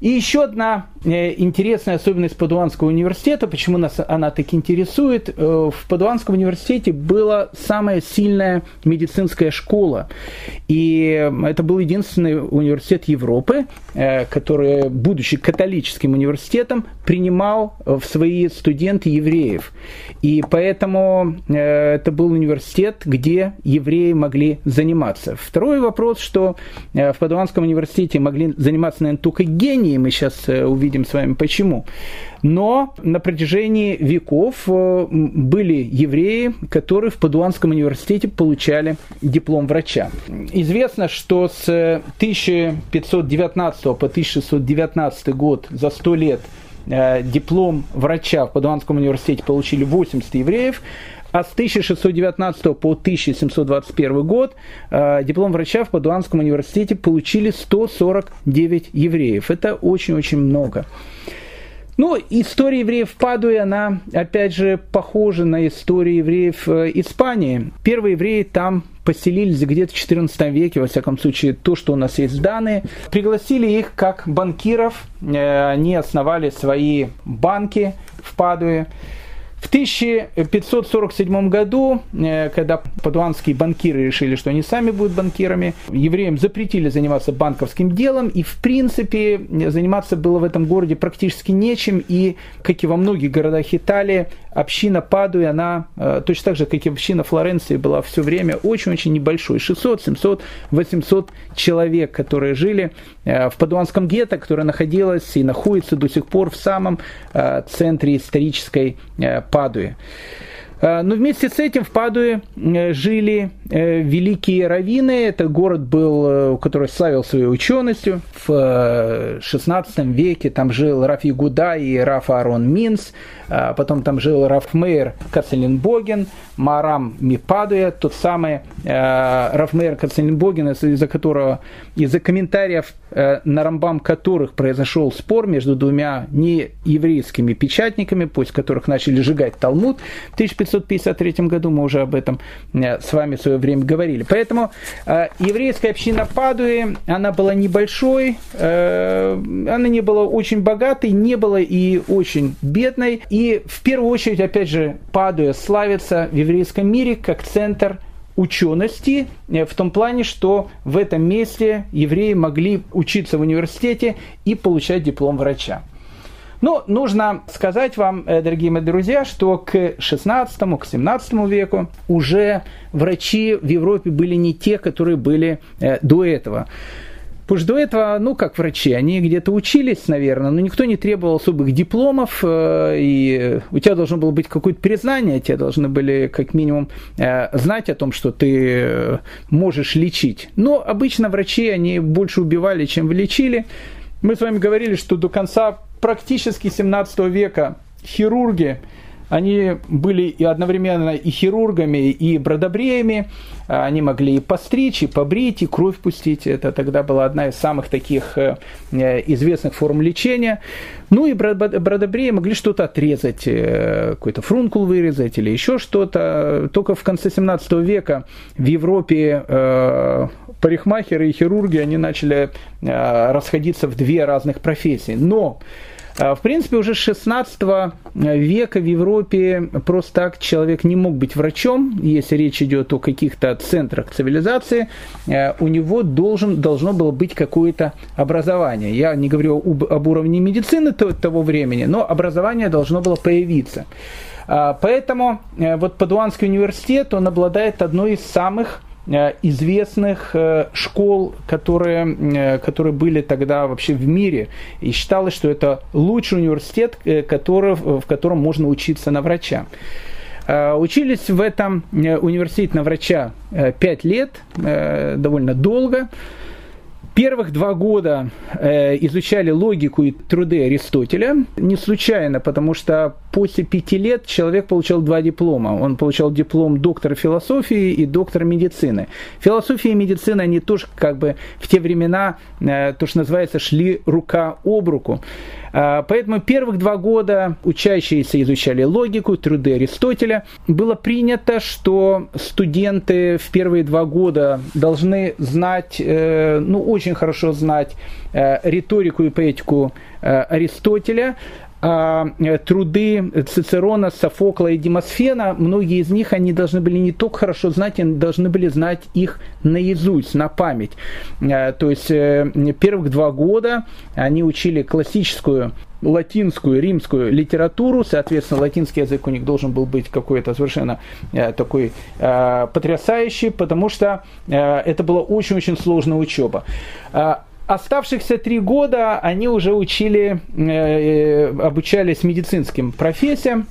И еще одна э, интересная особенность Падуанского университета, почему нас она так интересует. Э, в Падуанском университете была самая сильная медицинская школа. И это был единственный университет Европы, э, который, будучи католическим университетом, принимал в свои студенты евреев. И поэтому это был университет, где евреи могли заниматься. Второй вопрос, что в Падуанском университете могли заниматься, наверное, только гении, и мы сейчас э, увидим с вами почему. Но на протяжении веков э, были евреи, которые в Падуанском университете получали диплом врача. Известно, что с 1519 по 1619 год, за 100 лет, э, диплом врача в Падуанском университете получили 80 евреев, а с 1619 по 1721 год э, диплом врача в Падуанском университете получили 149 евреев. Это очень-очень много. Ну, история евреев в Падуе, она, опять же, похожа на историю евреев э, Испании. Первые евреи там поселились где-то в XIV веке, во всяком случае, то, что у нас есть данные. Пригласили их как банкиров, э, они основали свои банки в Падуе. В 1547 году, э, когда падуанские банкиры решили, что они сами будут банкирами, евреям запретили заниматься банковским делом, и в принципе заниматься было в этом городе практически нечем, и, как и во многих городах Италии, община Падуи, она э, точно так же, как и община Флоренции, была все время очень-очень небольшой. 600, 700, 800 человек, которые жили в Падуанском гетто, которое находилось и находится до сих пор в самом э, центре исторической Падуи. Э, но вместе с этим в Падуе э, жили э, великие раввины. Это город был, который славил своей ученостью. В XVI веке там жил Раф Ягуда и Раф Арон Минс. Потом там жил Раф Мейер Кацелинбоген, Марам Мипадуя, тот самый Раф Мейер Кацелинбоген, из-за которого, из-за комментариев на Рамбам которых произошел спор между двумя нееврейскими печатниками, после которых начали сжигать Талмуд в 1500 1953 году, мы уже об этом э, с вами в свое время говорили. Поэтому э, еврейская община Падуи, она была небольшой, э, она не была очень богатой, не была и очень бедной. И в первую очередь, опять же, Падуя славится в еврейском мире как центр учености в том плане, что в этом месте евреи могли учиться в университете и получать диплом врача. Но ну, нужно сказать вам, э, дорогие мои друзья, что к 16 к 17 веку уже врачи в Европе были не те, которые были э, до этого. Потому что до этого, ну, как врачи, они где-то учились, наверное, но никто не требовал особых дипломов, э, и у тебя должно было быть какое-то признание, тебе должны были как минимум знать о том, что ты можешь лечить. Но обычно врачи, они больше убивали, чем лечили. Мы с вами говорили, что до конца практически 17 века хирурги они были и одновременно и хирургами, и бродобреями. Они могли и постричь, и побрить, и кровь пустить. Это тогда была одна из самых таких э, известных форм лечения. Ну и бродобреи могли что-то отрезать, э, какой-то фрункул вырезать или еще что-то. Только в конце 17 века в Европе э, парикмахеры и хирурги, они начали расходиться в две разных профессии. Но а, в принципе, уже с 16 века в Европе просто так человек не мог быть врачом, если речь идет о каких-то центрах цивилизации, у него должен, должно было быть какое-то образование. Я не говорю об, об уровне медицины того времени, но образование должно было появиться. А, поэтому э, вот Падуанский университет, он обладает одной из самых Э, известных э, школ, которые, э, которые были тогда вообще в мире. И считалось, что это лучший университет, который, в котором можно учиться на врача. Учились в этом университете на врача 5 лет, довольно долго. Первых два года э, изучали логику и труды Аристотеля. Не случайно, потому что после пяти лет человек получал два диплома. Он получал диплом доктора философии и доктора медицины. Философия и медицина, они тоже как бы в те времена, э, то, что называется, шли рука об руку. А, поэтому первых два года учащиеся изучали логику, труды Аристотеля. Было принято, что студенты в первые два года должны знать, э, ну, очень хорошо знать э, риторику и поэтику э, Аристотеля, труды Цицерона, Софокла и Демосфена, многие из них они должны были не только хорошо знать, они должны были знать их наизусть, на память. То есть первых два года они учили классическую латинскую, римскую литературу, соответственно, латинский язык у них должен был быть какой-то совершенно э, такой э, потрясающий, потому что э, это была очень-очень сложная учеба. Э, оставшихся три года они уже учили, э, э обучались медицинским профессиям,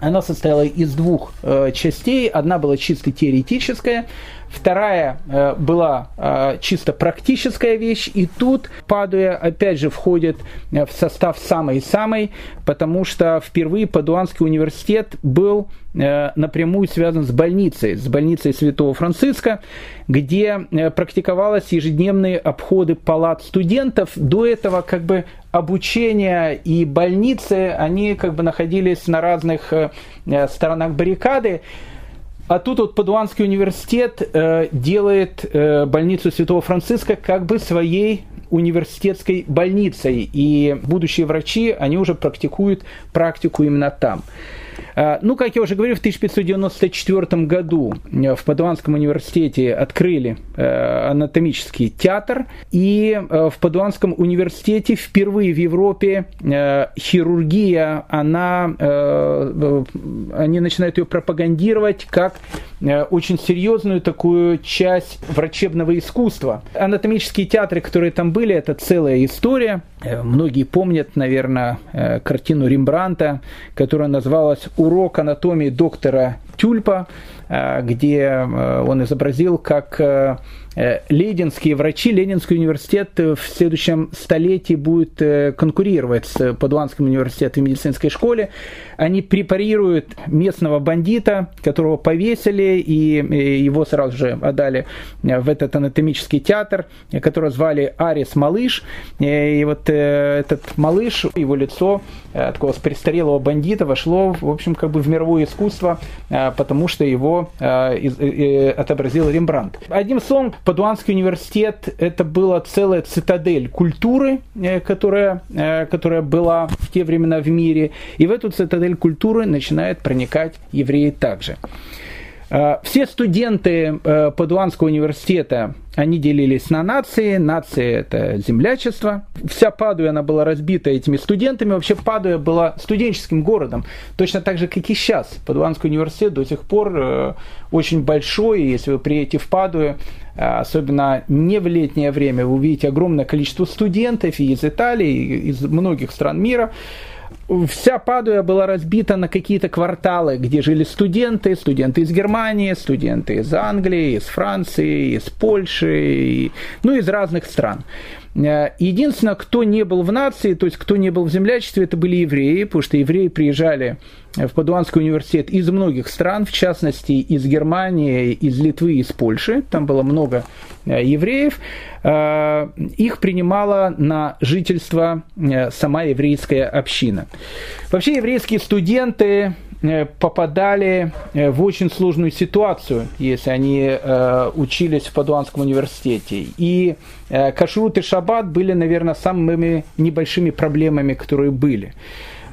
она состояла из двух э, частей. Одна была чисто теоретическая, Вторая э, была э, чисто практическая вещь, и тут Падуя опять же входит э, в состав самой-самой, потому что впервые Падуанский университет был напрямую связан с больницей, с больницей Святого Франциска, где практиковалось ежедневные обходы палат студентов. До этого как бы обучение и больницы, они как бы находились на разных сторонах баррикады. А тут вот Падуанский университет э, делает э, больницу Святого Франциска как бы своей университетской больницей. И будущие врачи, они уже практикуют практику именно там. А, ну, как я уже говорил, в 1594 году э, в Падуанском университете открыли э, анатомический театр, и э, в Падуанском университете впервые в Европе хирургия, она, они начинают ее пропагандировать как очень серьезную такую часть врачебного искусства. Анатомические театры, которые там были, это целая история. Многие помнят, наверное, картину Рембранта, которая называлась урок анатомии доктора Тюльпа, э, где э, он изобразил, как э, Лейденские врачи, Ленинский университет в следующем столетии будет э, конкурировать с Падуанским университетом в медицинской школе. Они препарируют местного бандита, которого повесили, и его сразу же отдали в этот анатомический театр, которого звали Арис Малыш. И вот э, этот малыш, его лицо такого престарелого бандита вошло, в общем, как бы в мировое искусство, потому что его отобразил Рембрандт. Одним словом, Падуанский университет – это была целая цитадель культуры, э, которая, э, которая была в те времена в мире. И в эту цитадель культуры начинают проникать евреи также. Э, все студенты Падуанского университета они делились на нации. Нации – это землячество. Вся Падуя, она была разбита этими студентами. Вообще Падуя была студенческим городом. Точно так же, как и сейчас. Падуанский университет до сих пор э, очень большой. Если вы приедете в Падую, э, особенно не в летнее время, вы увидите огромное количество студентов и из Италии, и из многих стран мира. Вся Падуя была разбита на какие-то кварталы, где жили студенты, студенты из Германии, студенты из Англии, из Франции, из Польши, ну, из разных стран. Э, единственное, кто не был в нации, то есть кто не был в землячестве, это были евреи, потому что евреи приезжали в Падуанский университет из многих стран, в частности из Германии, из Литвы, из Польши. Там было много э, евреев. Э, их принимала на жительство сама еврейская община. Вообще еврейские студенты Э, попадали э, в очень сложную ситуацию, если они э, учились в Падуанском университете. И кашрут и шаббат были, наверное, самыми небольшими проблемами, которые были.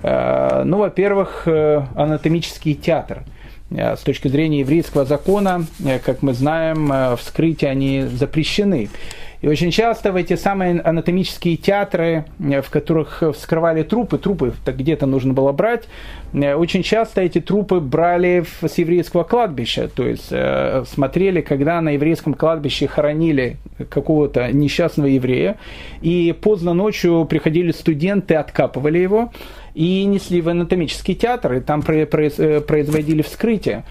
Ну, во-первых, анатомический театр. С точки зрения еврейского закона, как мы знаем, вскрытия они запрещены. И очень часто в эти самые анатомические театры, э, в которых вскрывали трупы, трупы где-то нужно было брать, э, очень часто эти трупы брали с еврейского кладбища, то есть э, смотрели, когда на еврейском кладбище хоронили какого-то несчастного еврея, и поздно ночью приходили студенты, откапывали его и несли в анатомический театр, и там производили вскрытие.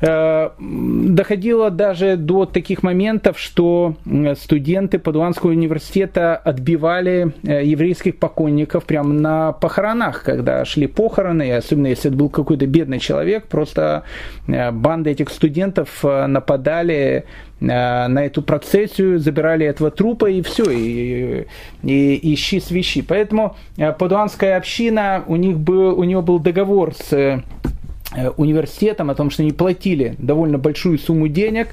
Э, доходило даже до таких моментов, что студенты Падуанского университета отбивали э, еврейских покойников прямо на похоронах, когда шли похороны, и особенно если это был какой-то бедный человек, просто э, банды этих студентов нападали на эту процессию, забирали этого трупа и все, и, и, и ищи свищи. Поэтому падуанская община, у них был, у нее был договор с университетам о том, что они платили довольно большую сумму денег,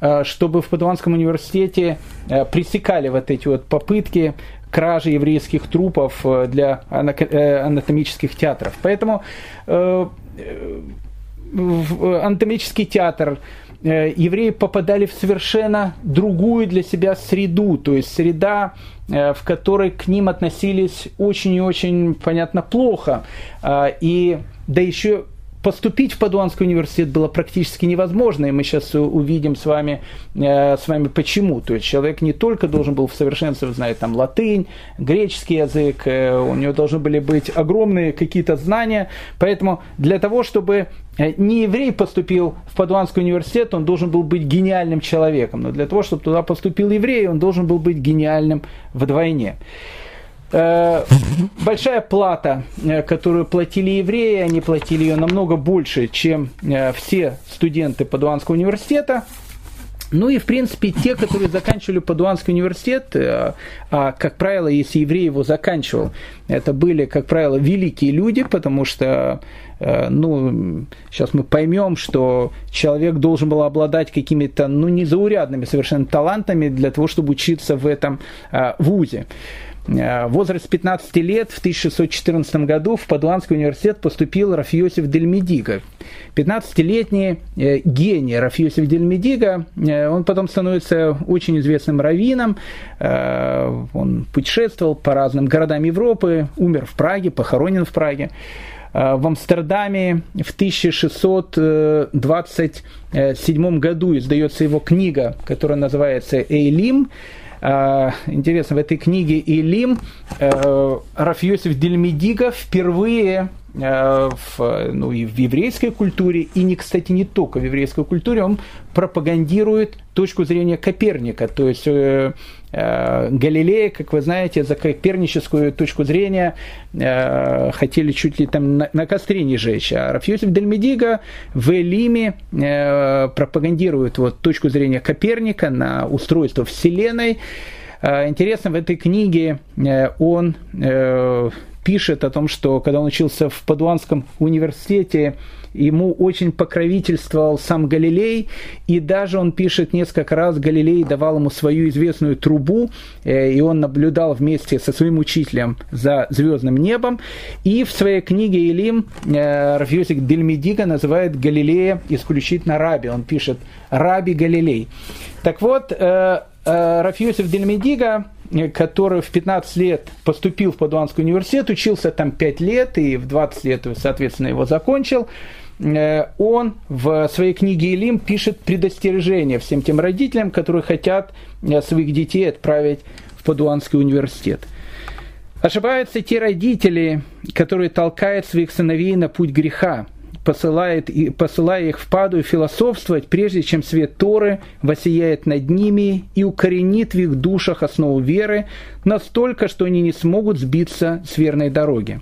э, чтобы в Падуанском университете э, пресекали вот эти вот попытки кражи еврейских трупов для анатомических театров. Поэтому анатомический театр евреи попадали в совершенно другую для себя среду, то есть среда, в которой к ним относились очень и очень, понятно, плохо. И да еще поступить в Падуанский университет было практически невозможно, и мы сейчас увидим с вами, э, с вами почему. То есть человек не только должен был в совершенстве знать там латынь, греческий язык, э, у него должны были быть огромные какие-то знания, поэтому для того, чтобы э, не еврей поступил в Падуанский университет, он должен был быть гениальным человеком, но для того, чтобы туда поступил еврей, он должен был быть гениальным вдвойне. Э, большая плата, э, которую платили евреи, они платили ее намного больше, чем э, все студенты Падуанского университета. Ну и, в принципе, те, которые заканчивали Падуанский университет, а, как правило, если еврей его заканчивал, это были, как правило, великие люди, потому что, ну, сейчас мы поймем, что человек должен был обладать какими-то, ну, незаурядными совершенно талантами для того, чтобы учиться в этом вузе. Э, возраст 15 лет. В 1614 году в Падуанский университет поступил Рафиосиф Дельмедига. 15-летний э, гений Рафиосиф Дельмедига, э, он потом становится очень известным раввином, он путешествовал по разным городам Европы, умер в Праге, похоронен в Праге. В Амстердаме в 1627 году издается его книга, которая называется «Эйлим», интересно, в этой книге Илим э, Рафиосиф Дельмедига впервые Э, в, ну, и в еврейской культуре, и, не, кстати, не только в еврейской культуре, он пропагандирует точку зрения Коперника, то есть э, э, Галилея, как вы знаете, за коперническую точку зрения э, хотели чуть ли там на, на костре не жечь, а Рафиосиф Дельмедига в Элиме э, пропагандирует вот точку зрения Коперника на устройство Вселенной, э, Интересно, в этой книге он пишет о том, что когда он учился в Падуанском университете, ему очень покровительствовал сам Галилей, и даже он пишет несколько раз, Галилей давал ему свою известную трубу, э, и он наблюдал вместе со своим учителем за звездным небом, и в своей книге Илим э, Рафиосик Дельмедига называет Галилея исключительно раби, он пишет «раби Галилей». Так вот, э, Рафиосиф Дельмедига который в 15 лет поступил в Падуанский университет, учился там 5 лет и в 20 лет, соответственно, его закончил, э, он в своей книге «Илим» пишет предостережение всем тем родителям, которые хотят э, своих детей отправить в Падуанский университет. Ошибаются те родители, которые толкают своих сыновей на путь греха, посылает, посылая их в паду философствовать, прежде чем свет Торы воссияет над ними и укоренит в их душах основу веры настолько, что они не смогут сбиться с верной дороги.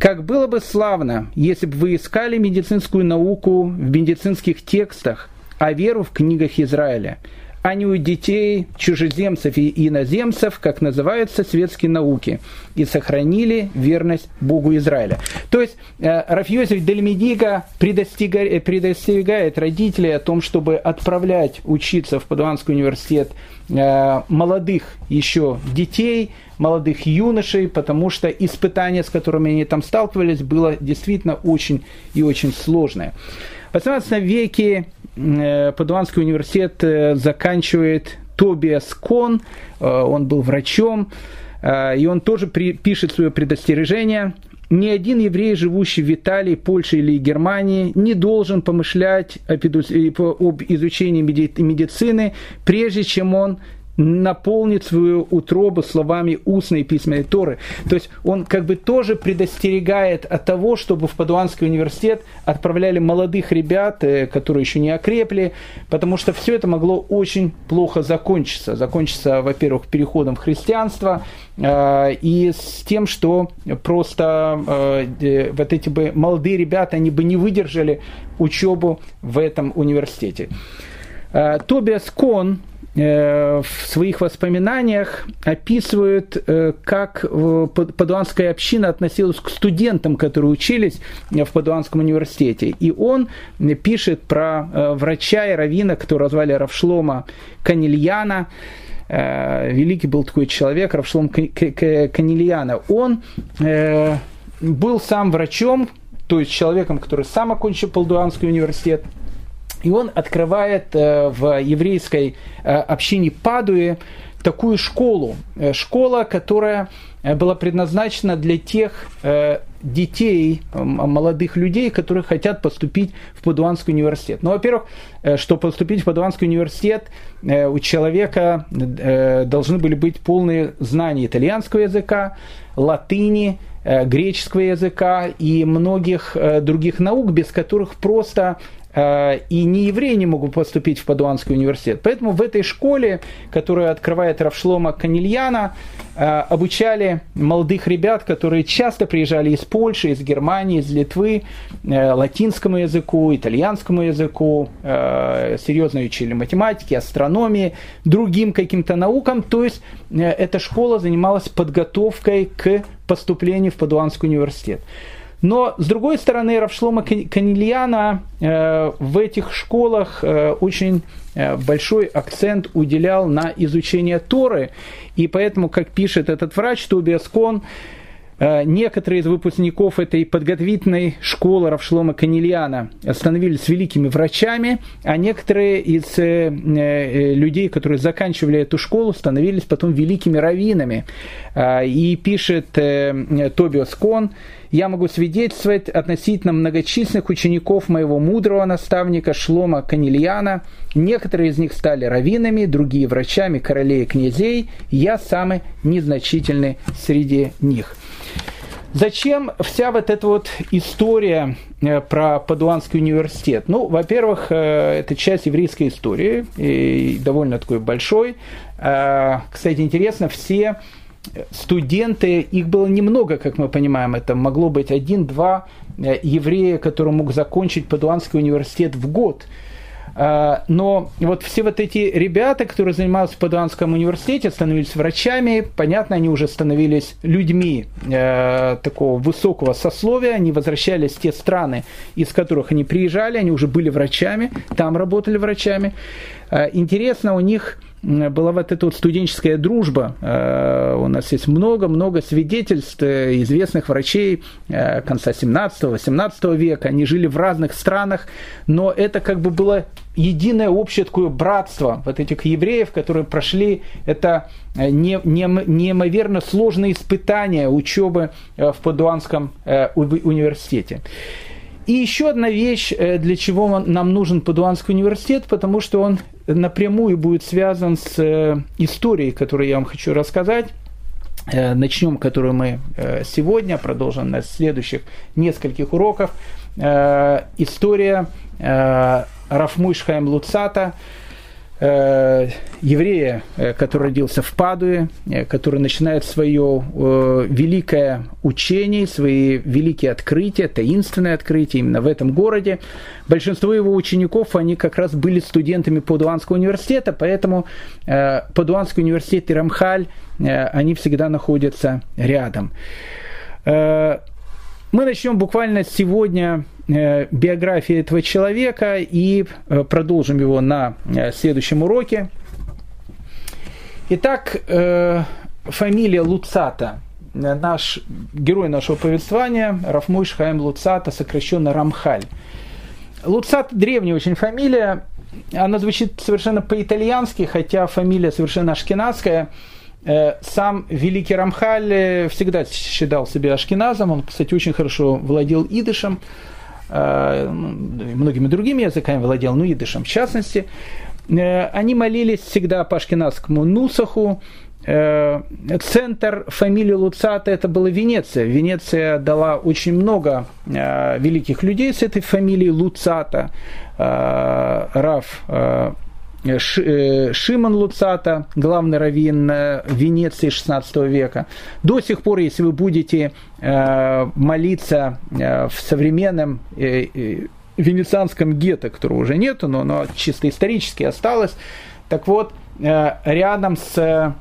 Как было бы славно, если бы вы искали медицинскую науку в медицинских текстах, а веру в книгах Израиля – а не у детей чужеземцев и иноземцев, как называются светские науки, и сохранили верность Богу Израиля. То есть э, Рафьосиф Дельмедига предостерегает родителей о том, чтобы отправлять учиться в Падуанский университет э, молодых еще детей, молодых юношей, потому что испытания, с которыми они там сталкивались, было действительно очень и очень сложное. В 18 веке Э, Падуанский университет э, заканчивает Тобиас Кон, э, он был врачом, и он тоже пишет свое предостережение. Ни один еврей, живущий в Италии, Польше или Германии, не должен помышлять об изучении медицины, прежде чем он наполнит свою утробу словами устной письменной Торы. То есть он как бы тоже предостерегает от того, чтобы в Падуанский университет отправляли молодых ребят, э, которые еще не окрепли, потому что все это могло очень плохо закончиться. Закончиться, во-первых, переходом в христианство, э, и с тем, что просто э, вот эти бы молодые ребята, они бы не выдержали учебу в этом университете. Тобиас Кон, Э, в своих воспоминаниях описывают, э, как Падуанская община относилась к студентам, которые учились в Падуанском университете. И он пишет про э, врача и равина, которого звали Равшлома Канильяна, великий был такой человек, Равшлом Канильяна. Он был сам врачом, то есть человеком, который сам окончил Падуанский университет, и он открывает э, в еврейской э, общине Падуе такую школу. Э, школа, которая была предназначена для тех детей, молодых людей, которые хотят поступить в Падуанский университет. Ну, во-первых, чтобы поступить в Падуанский университет, у человека должны были быть полные знания итальянского языка, латыни, греческого языка и многих других наук, без которых просто и не евреи не могут поступить в Падуанский университет. Поэтому в этой школе, которую открывает Равшлома Канильяна, э, обучали молодых ребят, которые часто приезжали из Польши, из Германии, из Литвы, э, латинскому языку, итальянскому языку, серьезно учили математики, астрономии, другим каким-то наукам. То есть эта школа занималась подготовкой к поступлению в Падуанский университет. Но, с другой стороны, Равшлома Канильяна э, в этих школах э, очень э, большой акцент уделял на изучение Торы. И поэтому, как пишет этот врач Тобиас Кон, некоторые из выпускников этой подготовительной школы Равшлома Канильяна становились великими врачами, а некоторые из людей, которые заканчивали эту школу, становились потом великими раввинами. И пишет Тобиас Кон, я могу свидетельствовать относительно многочисленных учеников моего мудрого наставника Шлома Канильяна. Некоторые из них стали раввинами, другие врачами королей и князей. Я самый незначительный среди них. Зачем вся вот эта вот история э, про Падуанский университет? Ну, во-первых, э, это часть еврейской истории, и довольно такой большой. Э, кстати, интересно, все студенты, их было немного, как мы понимаем, это. Могло быть один-два еврея, которые мог закончить Падуанский университет в год – а, но вот все вот эти ребята, которые занимались в Падуанском университете, становились врачами, понятно, они уже становились людьми э, такого высокого сословия, они возвращались в те страны, из которых они приезжали, они уже были врачами, там работали врачами. Э, интересно, у них была вот эта вот студенческая дружба. Э, у нас есть много-много свидетельств э, известных врачей э, конца 17-18 века. Они жили в разных странах, но это как бы было единое общее такое братство вот этих евреев, которые прошли это неимоверно сложные испытания учебы в Падуанском университете. И еще одна вещь, э, для чего нам нужен Падуанский университет, потому что он напрямую будет связан с э, историей, которую я вам хочу рассказать. начнем, которую мы сегодня, продолжим на следующих нескольких уроков. История Рафмуйшхайм Луцата – Э, еврея, э, который родился в Падуе, э, который начинает свое великое учение, свои великие открытия, таинственные открытия именно в этом городе. Большинство его учеников, они как раз были студентами Падуанского университета, поэтому Падуанский университет и Рамхаль, они всегда находятся рядом. Мы начнем буквально сегодня Э, биографии этого человека и э, продолжим его на э, следующем уроке. Итак, фамилия Луцата. Наш герой нашего повествования Рафмуш Хаим Луцата, сокращенно Рамхаль. Луцат древняя очень фамилия, она звучит совершенно по-итальянски, хотя фамилия совершенно ашкенадская. Сам великий Рамхаль всегда считал себя ашкеназом, он, кстати, очень хорошо владел идышем, Э, многими другими языками владел, ну, идышем в частности. Э, они молились всегда по ашкенадскому Нусаху, э, Центр фамилии Луцата это была Венеция. Венеция дала очень много великих людей с этой фамилией Луцата. Раф Э, Шимон Луцата, главный раввин э, Венеции XVI века. До сих пор, если вы будете э, молиться в современном венецианском гетто, которого уже нету, но оно чисто исторически осталось, так вот, рядом с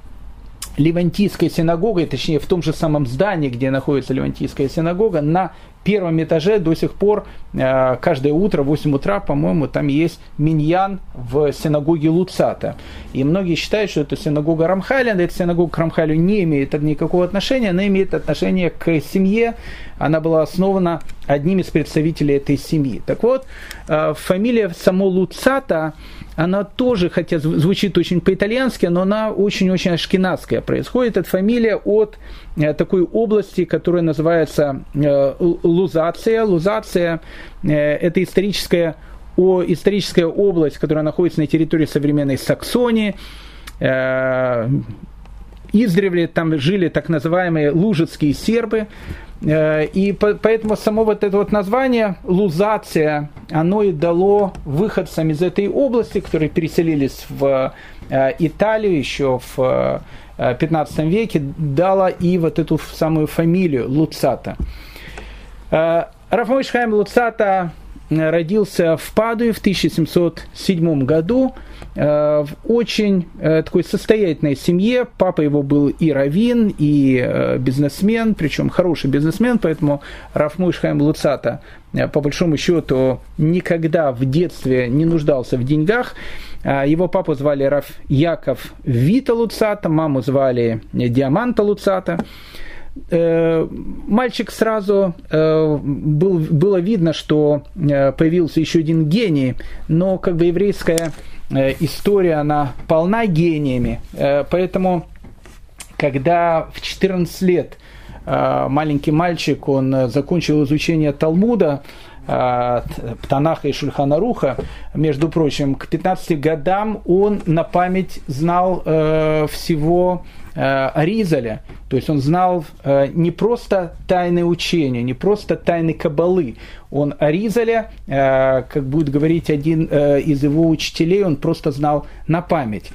Левантийской синагогой, точнее в том же самом здании, где находится Левантийская синагога, на первом этаже до сих пор э, каждое утро в 8 утра, по-моему, там есть миньян в синагоге Луцата. И многие считают, что это синагога Рамхаля, эта синагога к Рамхалю не имеет никакого отношения, она имеет отношение к семье, она была основана одним из представителей этой семьи. Так вот, э, фамилия само Луцата, она тоже, хотя звучит очень по-итальянски, но она очень-очень ашкенадская. Происходит эта фамилия от э, такой области, которая называется э, Лузация. Лузация э, – это историческая, историческая область, которая находится на территории современной Саксонии. Издревле там жили так называемые лужицкие сербы, Э, и поэтому само вот это вот название лузация, оно и дало выходцам из этой области, которые переселились в э, Италию еще в 15 э, веке, дало и вот эту самую фамилию Луцата. Рафмойш Хайм Луцата родился в Падуе в 1707 году в очень э, такой состоятельной семье. Папа его был и раввин, и э, бизнесмен, причем хороший бизнесмен, поэтому Рафмуш Хайм Луцата по большому счету никогда в детстве не нуждался в деньгах. Его папу звали Раф Яков Вита Луцата, маму звали Диаманта Луцата. Мальчик сразу был, было видно, что появился еще один гений, но как бы еврейская Э, история, она полна гениями. Э, поэтому, когда в 14 лет э, маленький мальчик, он закончил изучение Талмуда, Птанаха и Шульханаруха, между прочим, к 15 годам он на память знал всего Аризаля, то есть он знал не просто тайны учения, не просто тайны Кабалы, он Аризаля, э, как будет говорить один э, из его учителей, он просто знал на память.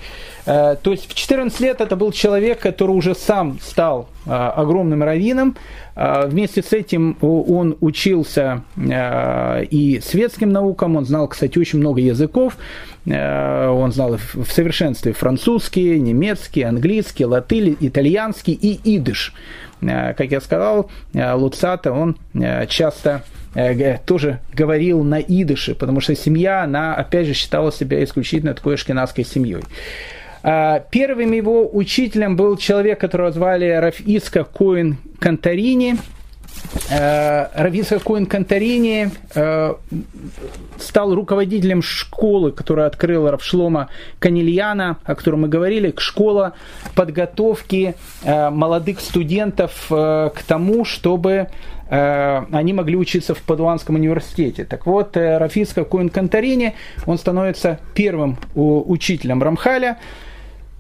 Э, то есть в 14 лет это был человек, который уже сам стал огромным раввином. Вместе с этим он учился и светским наукам, он знал, кстати, очень много языков. Он знал в совершенстве французский, немецкий, английский, латыль, итальянский и идыш. Как я сказал, Луцата, он часто тоже говорил на идыше, потому что семья, она опять же считала себя исключительно такой ашкенадской семьей. А, первым его учителем был человек, которого звали Рафиска Коин Кантарини. Э, Рависка Коин Кантарини э, стал руководителем школы, которую открыл Равшлома Канильяна, о котором мы говорили, школа подготовки молодых студентов к тому, чтобы они могли учиться в Падуанском университете. Так вот, э, Рафиска Куин Кантарини, он становится первым учителем Рамхаля.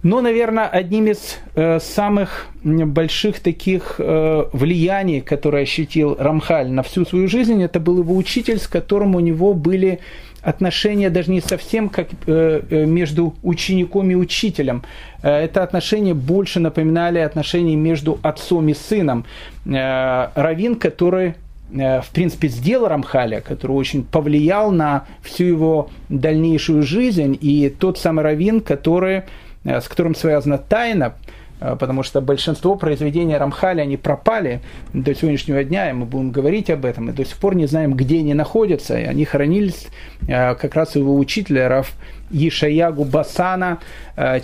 Но, наверное, одним из э, самых больших таких э, влияний, которое ощутил Рамхаль на всю свою жизнь, это был его учитель, с которым у него были отношения даже не совсем как э, э между учеником и учителем. Э, это отношения больше напоминали отношения между отцом и сыном. Э, Равин, который э, в принципе, сделал Рамхаля, который очень повлиял на всю его дальнейшую жизнь, и тот самый Равин, который с которым связана тайна, э, потому что большинство произведений Рамхаля, они пропали до сегодняшнего дня, и мы будем говорить об этом, и до сих пор не знаем, где они находятся, и они хранились э, как раз у его учителя Раф Ишаягу Басана,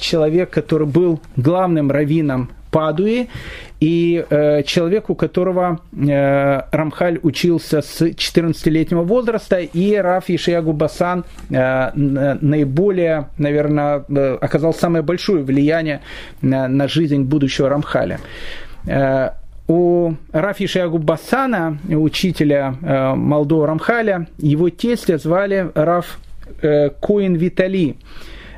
человек, который был главным раввином Падуи, и э, человек, у которого э, Рамхаль учился с 14-летнего возраста, и Раф Ишиягу Басан э, наиболее, наверное, э, оказал самое большое влияние на, на жизнь будущего Рамхаля. Э, у Рафи Шиагу Басана, учителя э, Молдова Рамхаля, его тестя звали Раф э, Коин Витали.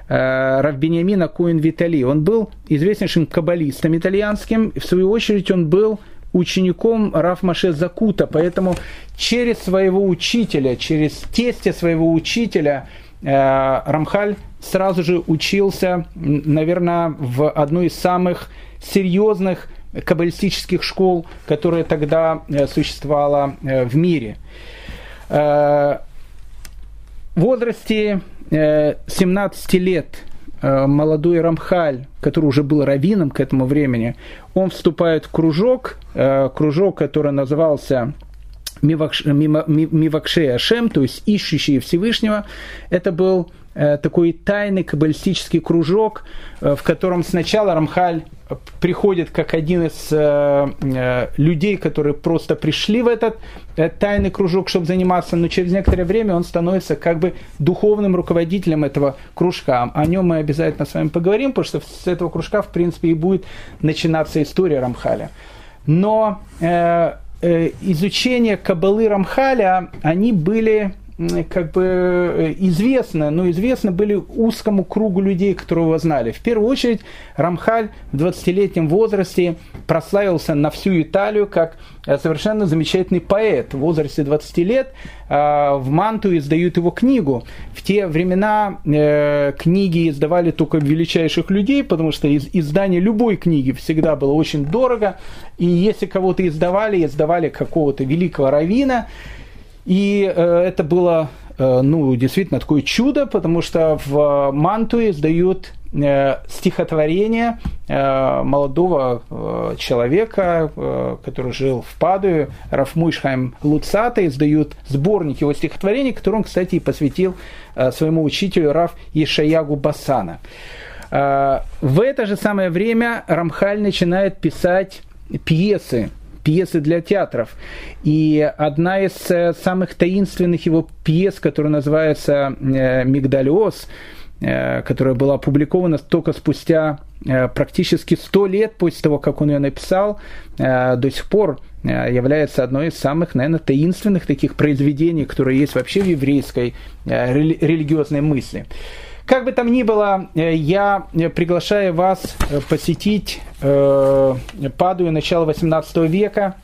Равбениамина Куин Витали. Он был известнейшим каббалистом итальянским, в свою очередь он был учеником Раф Маше Закута, поэтому через своего учителя, через тестя своего учителя э, Рамхаль сразу же учился, наверное, в одной из самых серьезных каббалистических школ, которая тогда э, существовала в мире. В возрасте 17 э, лет э, молодой Рамхаль, который уже был раввином к этому времени, он вступает в кружок, э, кружок, который назывался Мивакшей Ашем, то есть ищущие Всевышнего. Это был такой тайный каббалистический кружок, в котором сначала Рамхаль приходит как один из э, э, людей, которые просто пришли в этот э, тайный кружок, чтобы заниматься, но через некоторое время он становится как бы духовным руководителем этого кружка. О нем мы обязательно с вами поговорим, потому что с этого кружка, в принципе, и будет начинаться история Рамхаля. Но э, э, изучение Кабалы Рамхаля, они были как бы э, известно, но известны были узкому кругу людей, которые его знали. В первую очередь Рамхаль в 20-летнем возрасте прославился на всю Италию как э, совершенно замечательный поэт. В возрасте 20 лет э, в Манту издают его книгу. В те времена книги издавали только величайших людей, потому что издание любой книги всегда было очень дорого. И если кого-то издавали, издавали какого-то великого равина, и э, это было э, ну, действительно такое чудо, потому что в Мантуе сдают э, стихотворение молодого человека, который жил в Падуе, Рафмуйшхайм Луцата, издают сборник его стихотворений, который он, кстати, и посвятил своему учителю Раф Ешаягу Басана. В это же самое время Рамхаль начинает писать пьесы пьесы для театров. И одна из э, самых таинственных его пьес, которая называется э, «Мигдалиоз», э, которая была опубликована только спустя практически сто лет после того, как он ее написал, до сих пор является одной из самых, наверное, таинственных таких произведений, которые есть вообще в еврейской религиозной мысли. Как бы там ни было, э, я приглашаю вас э, посетить э, Падую начала 18 века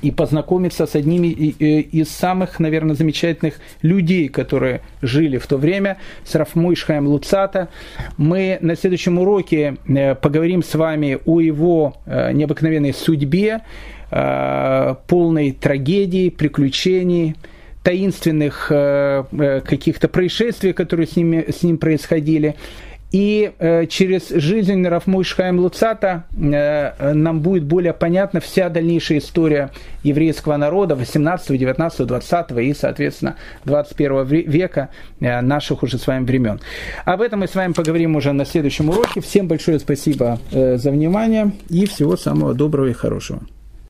и познакомиться с одними из самых, наверное, замечательных людей, которые жили в то время, с Рафмуишхаем Луцата. Мы на следующем уроке поговорим с вами о его необыкновенной судьбе, полной трагедии, приключений, таинственных э, э, каких-то происшествий, которые с, ними, с ним происходили. И э, через жизнь Рафмуйшхайм Луцата нам будет более понятна вся дальнейшая история еврейского народа 18, 19, 20 и, соответственно, 21 века наших уже с вами времен. Об этом мы с вами поговорим уже на следующем уроке. Всем большое спасибо за внимание и всего самого доброго и хорошего.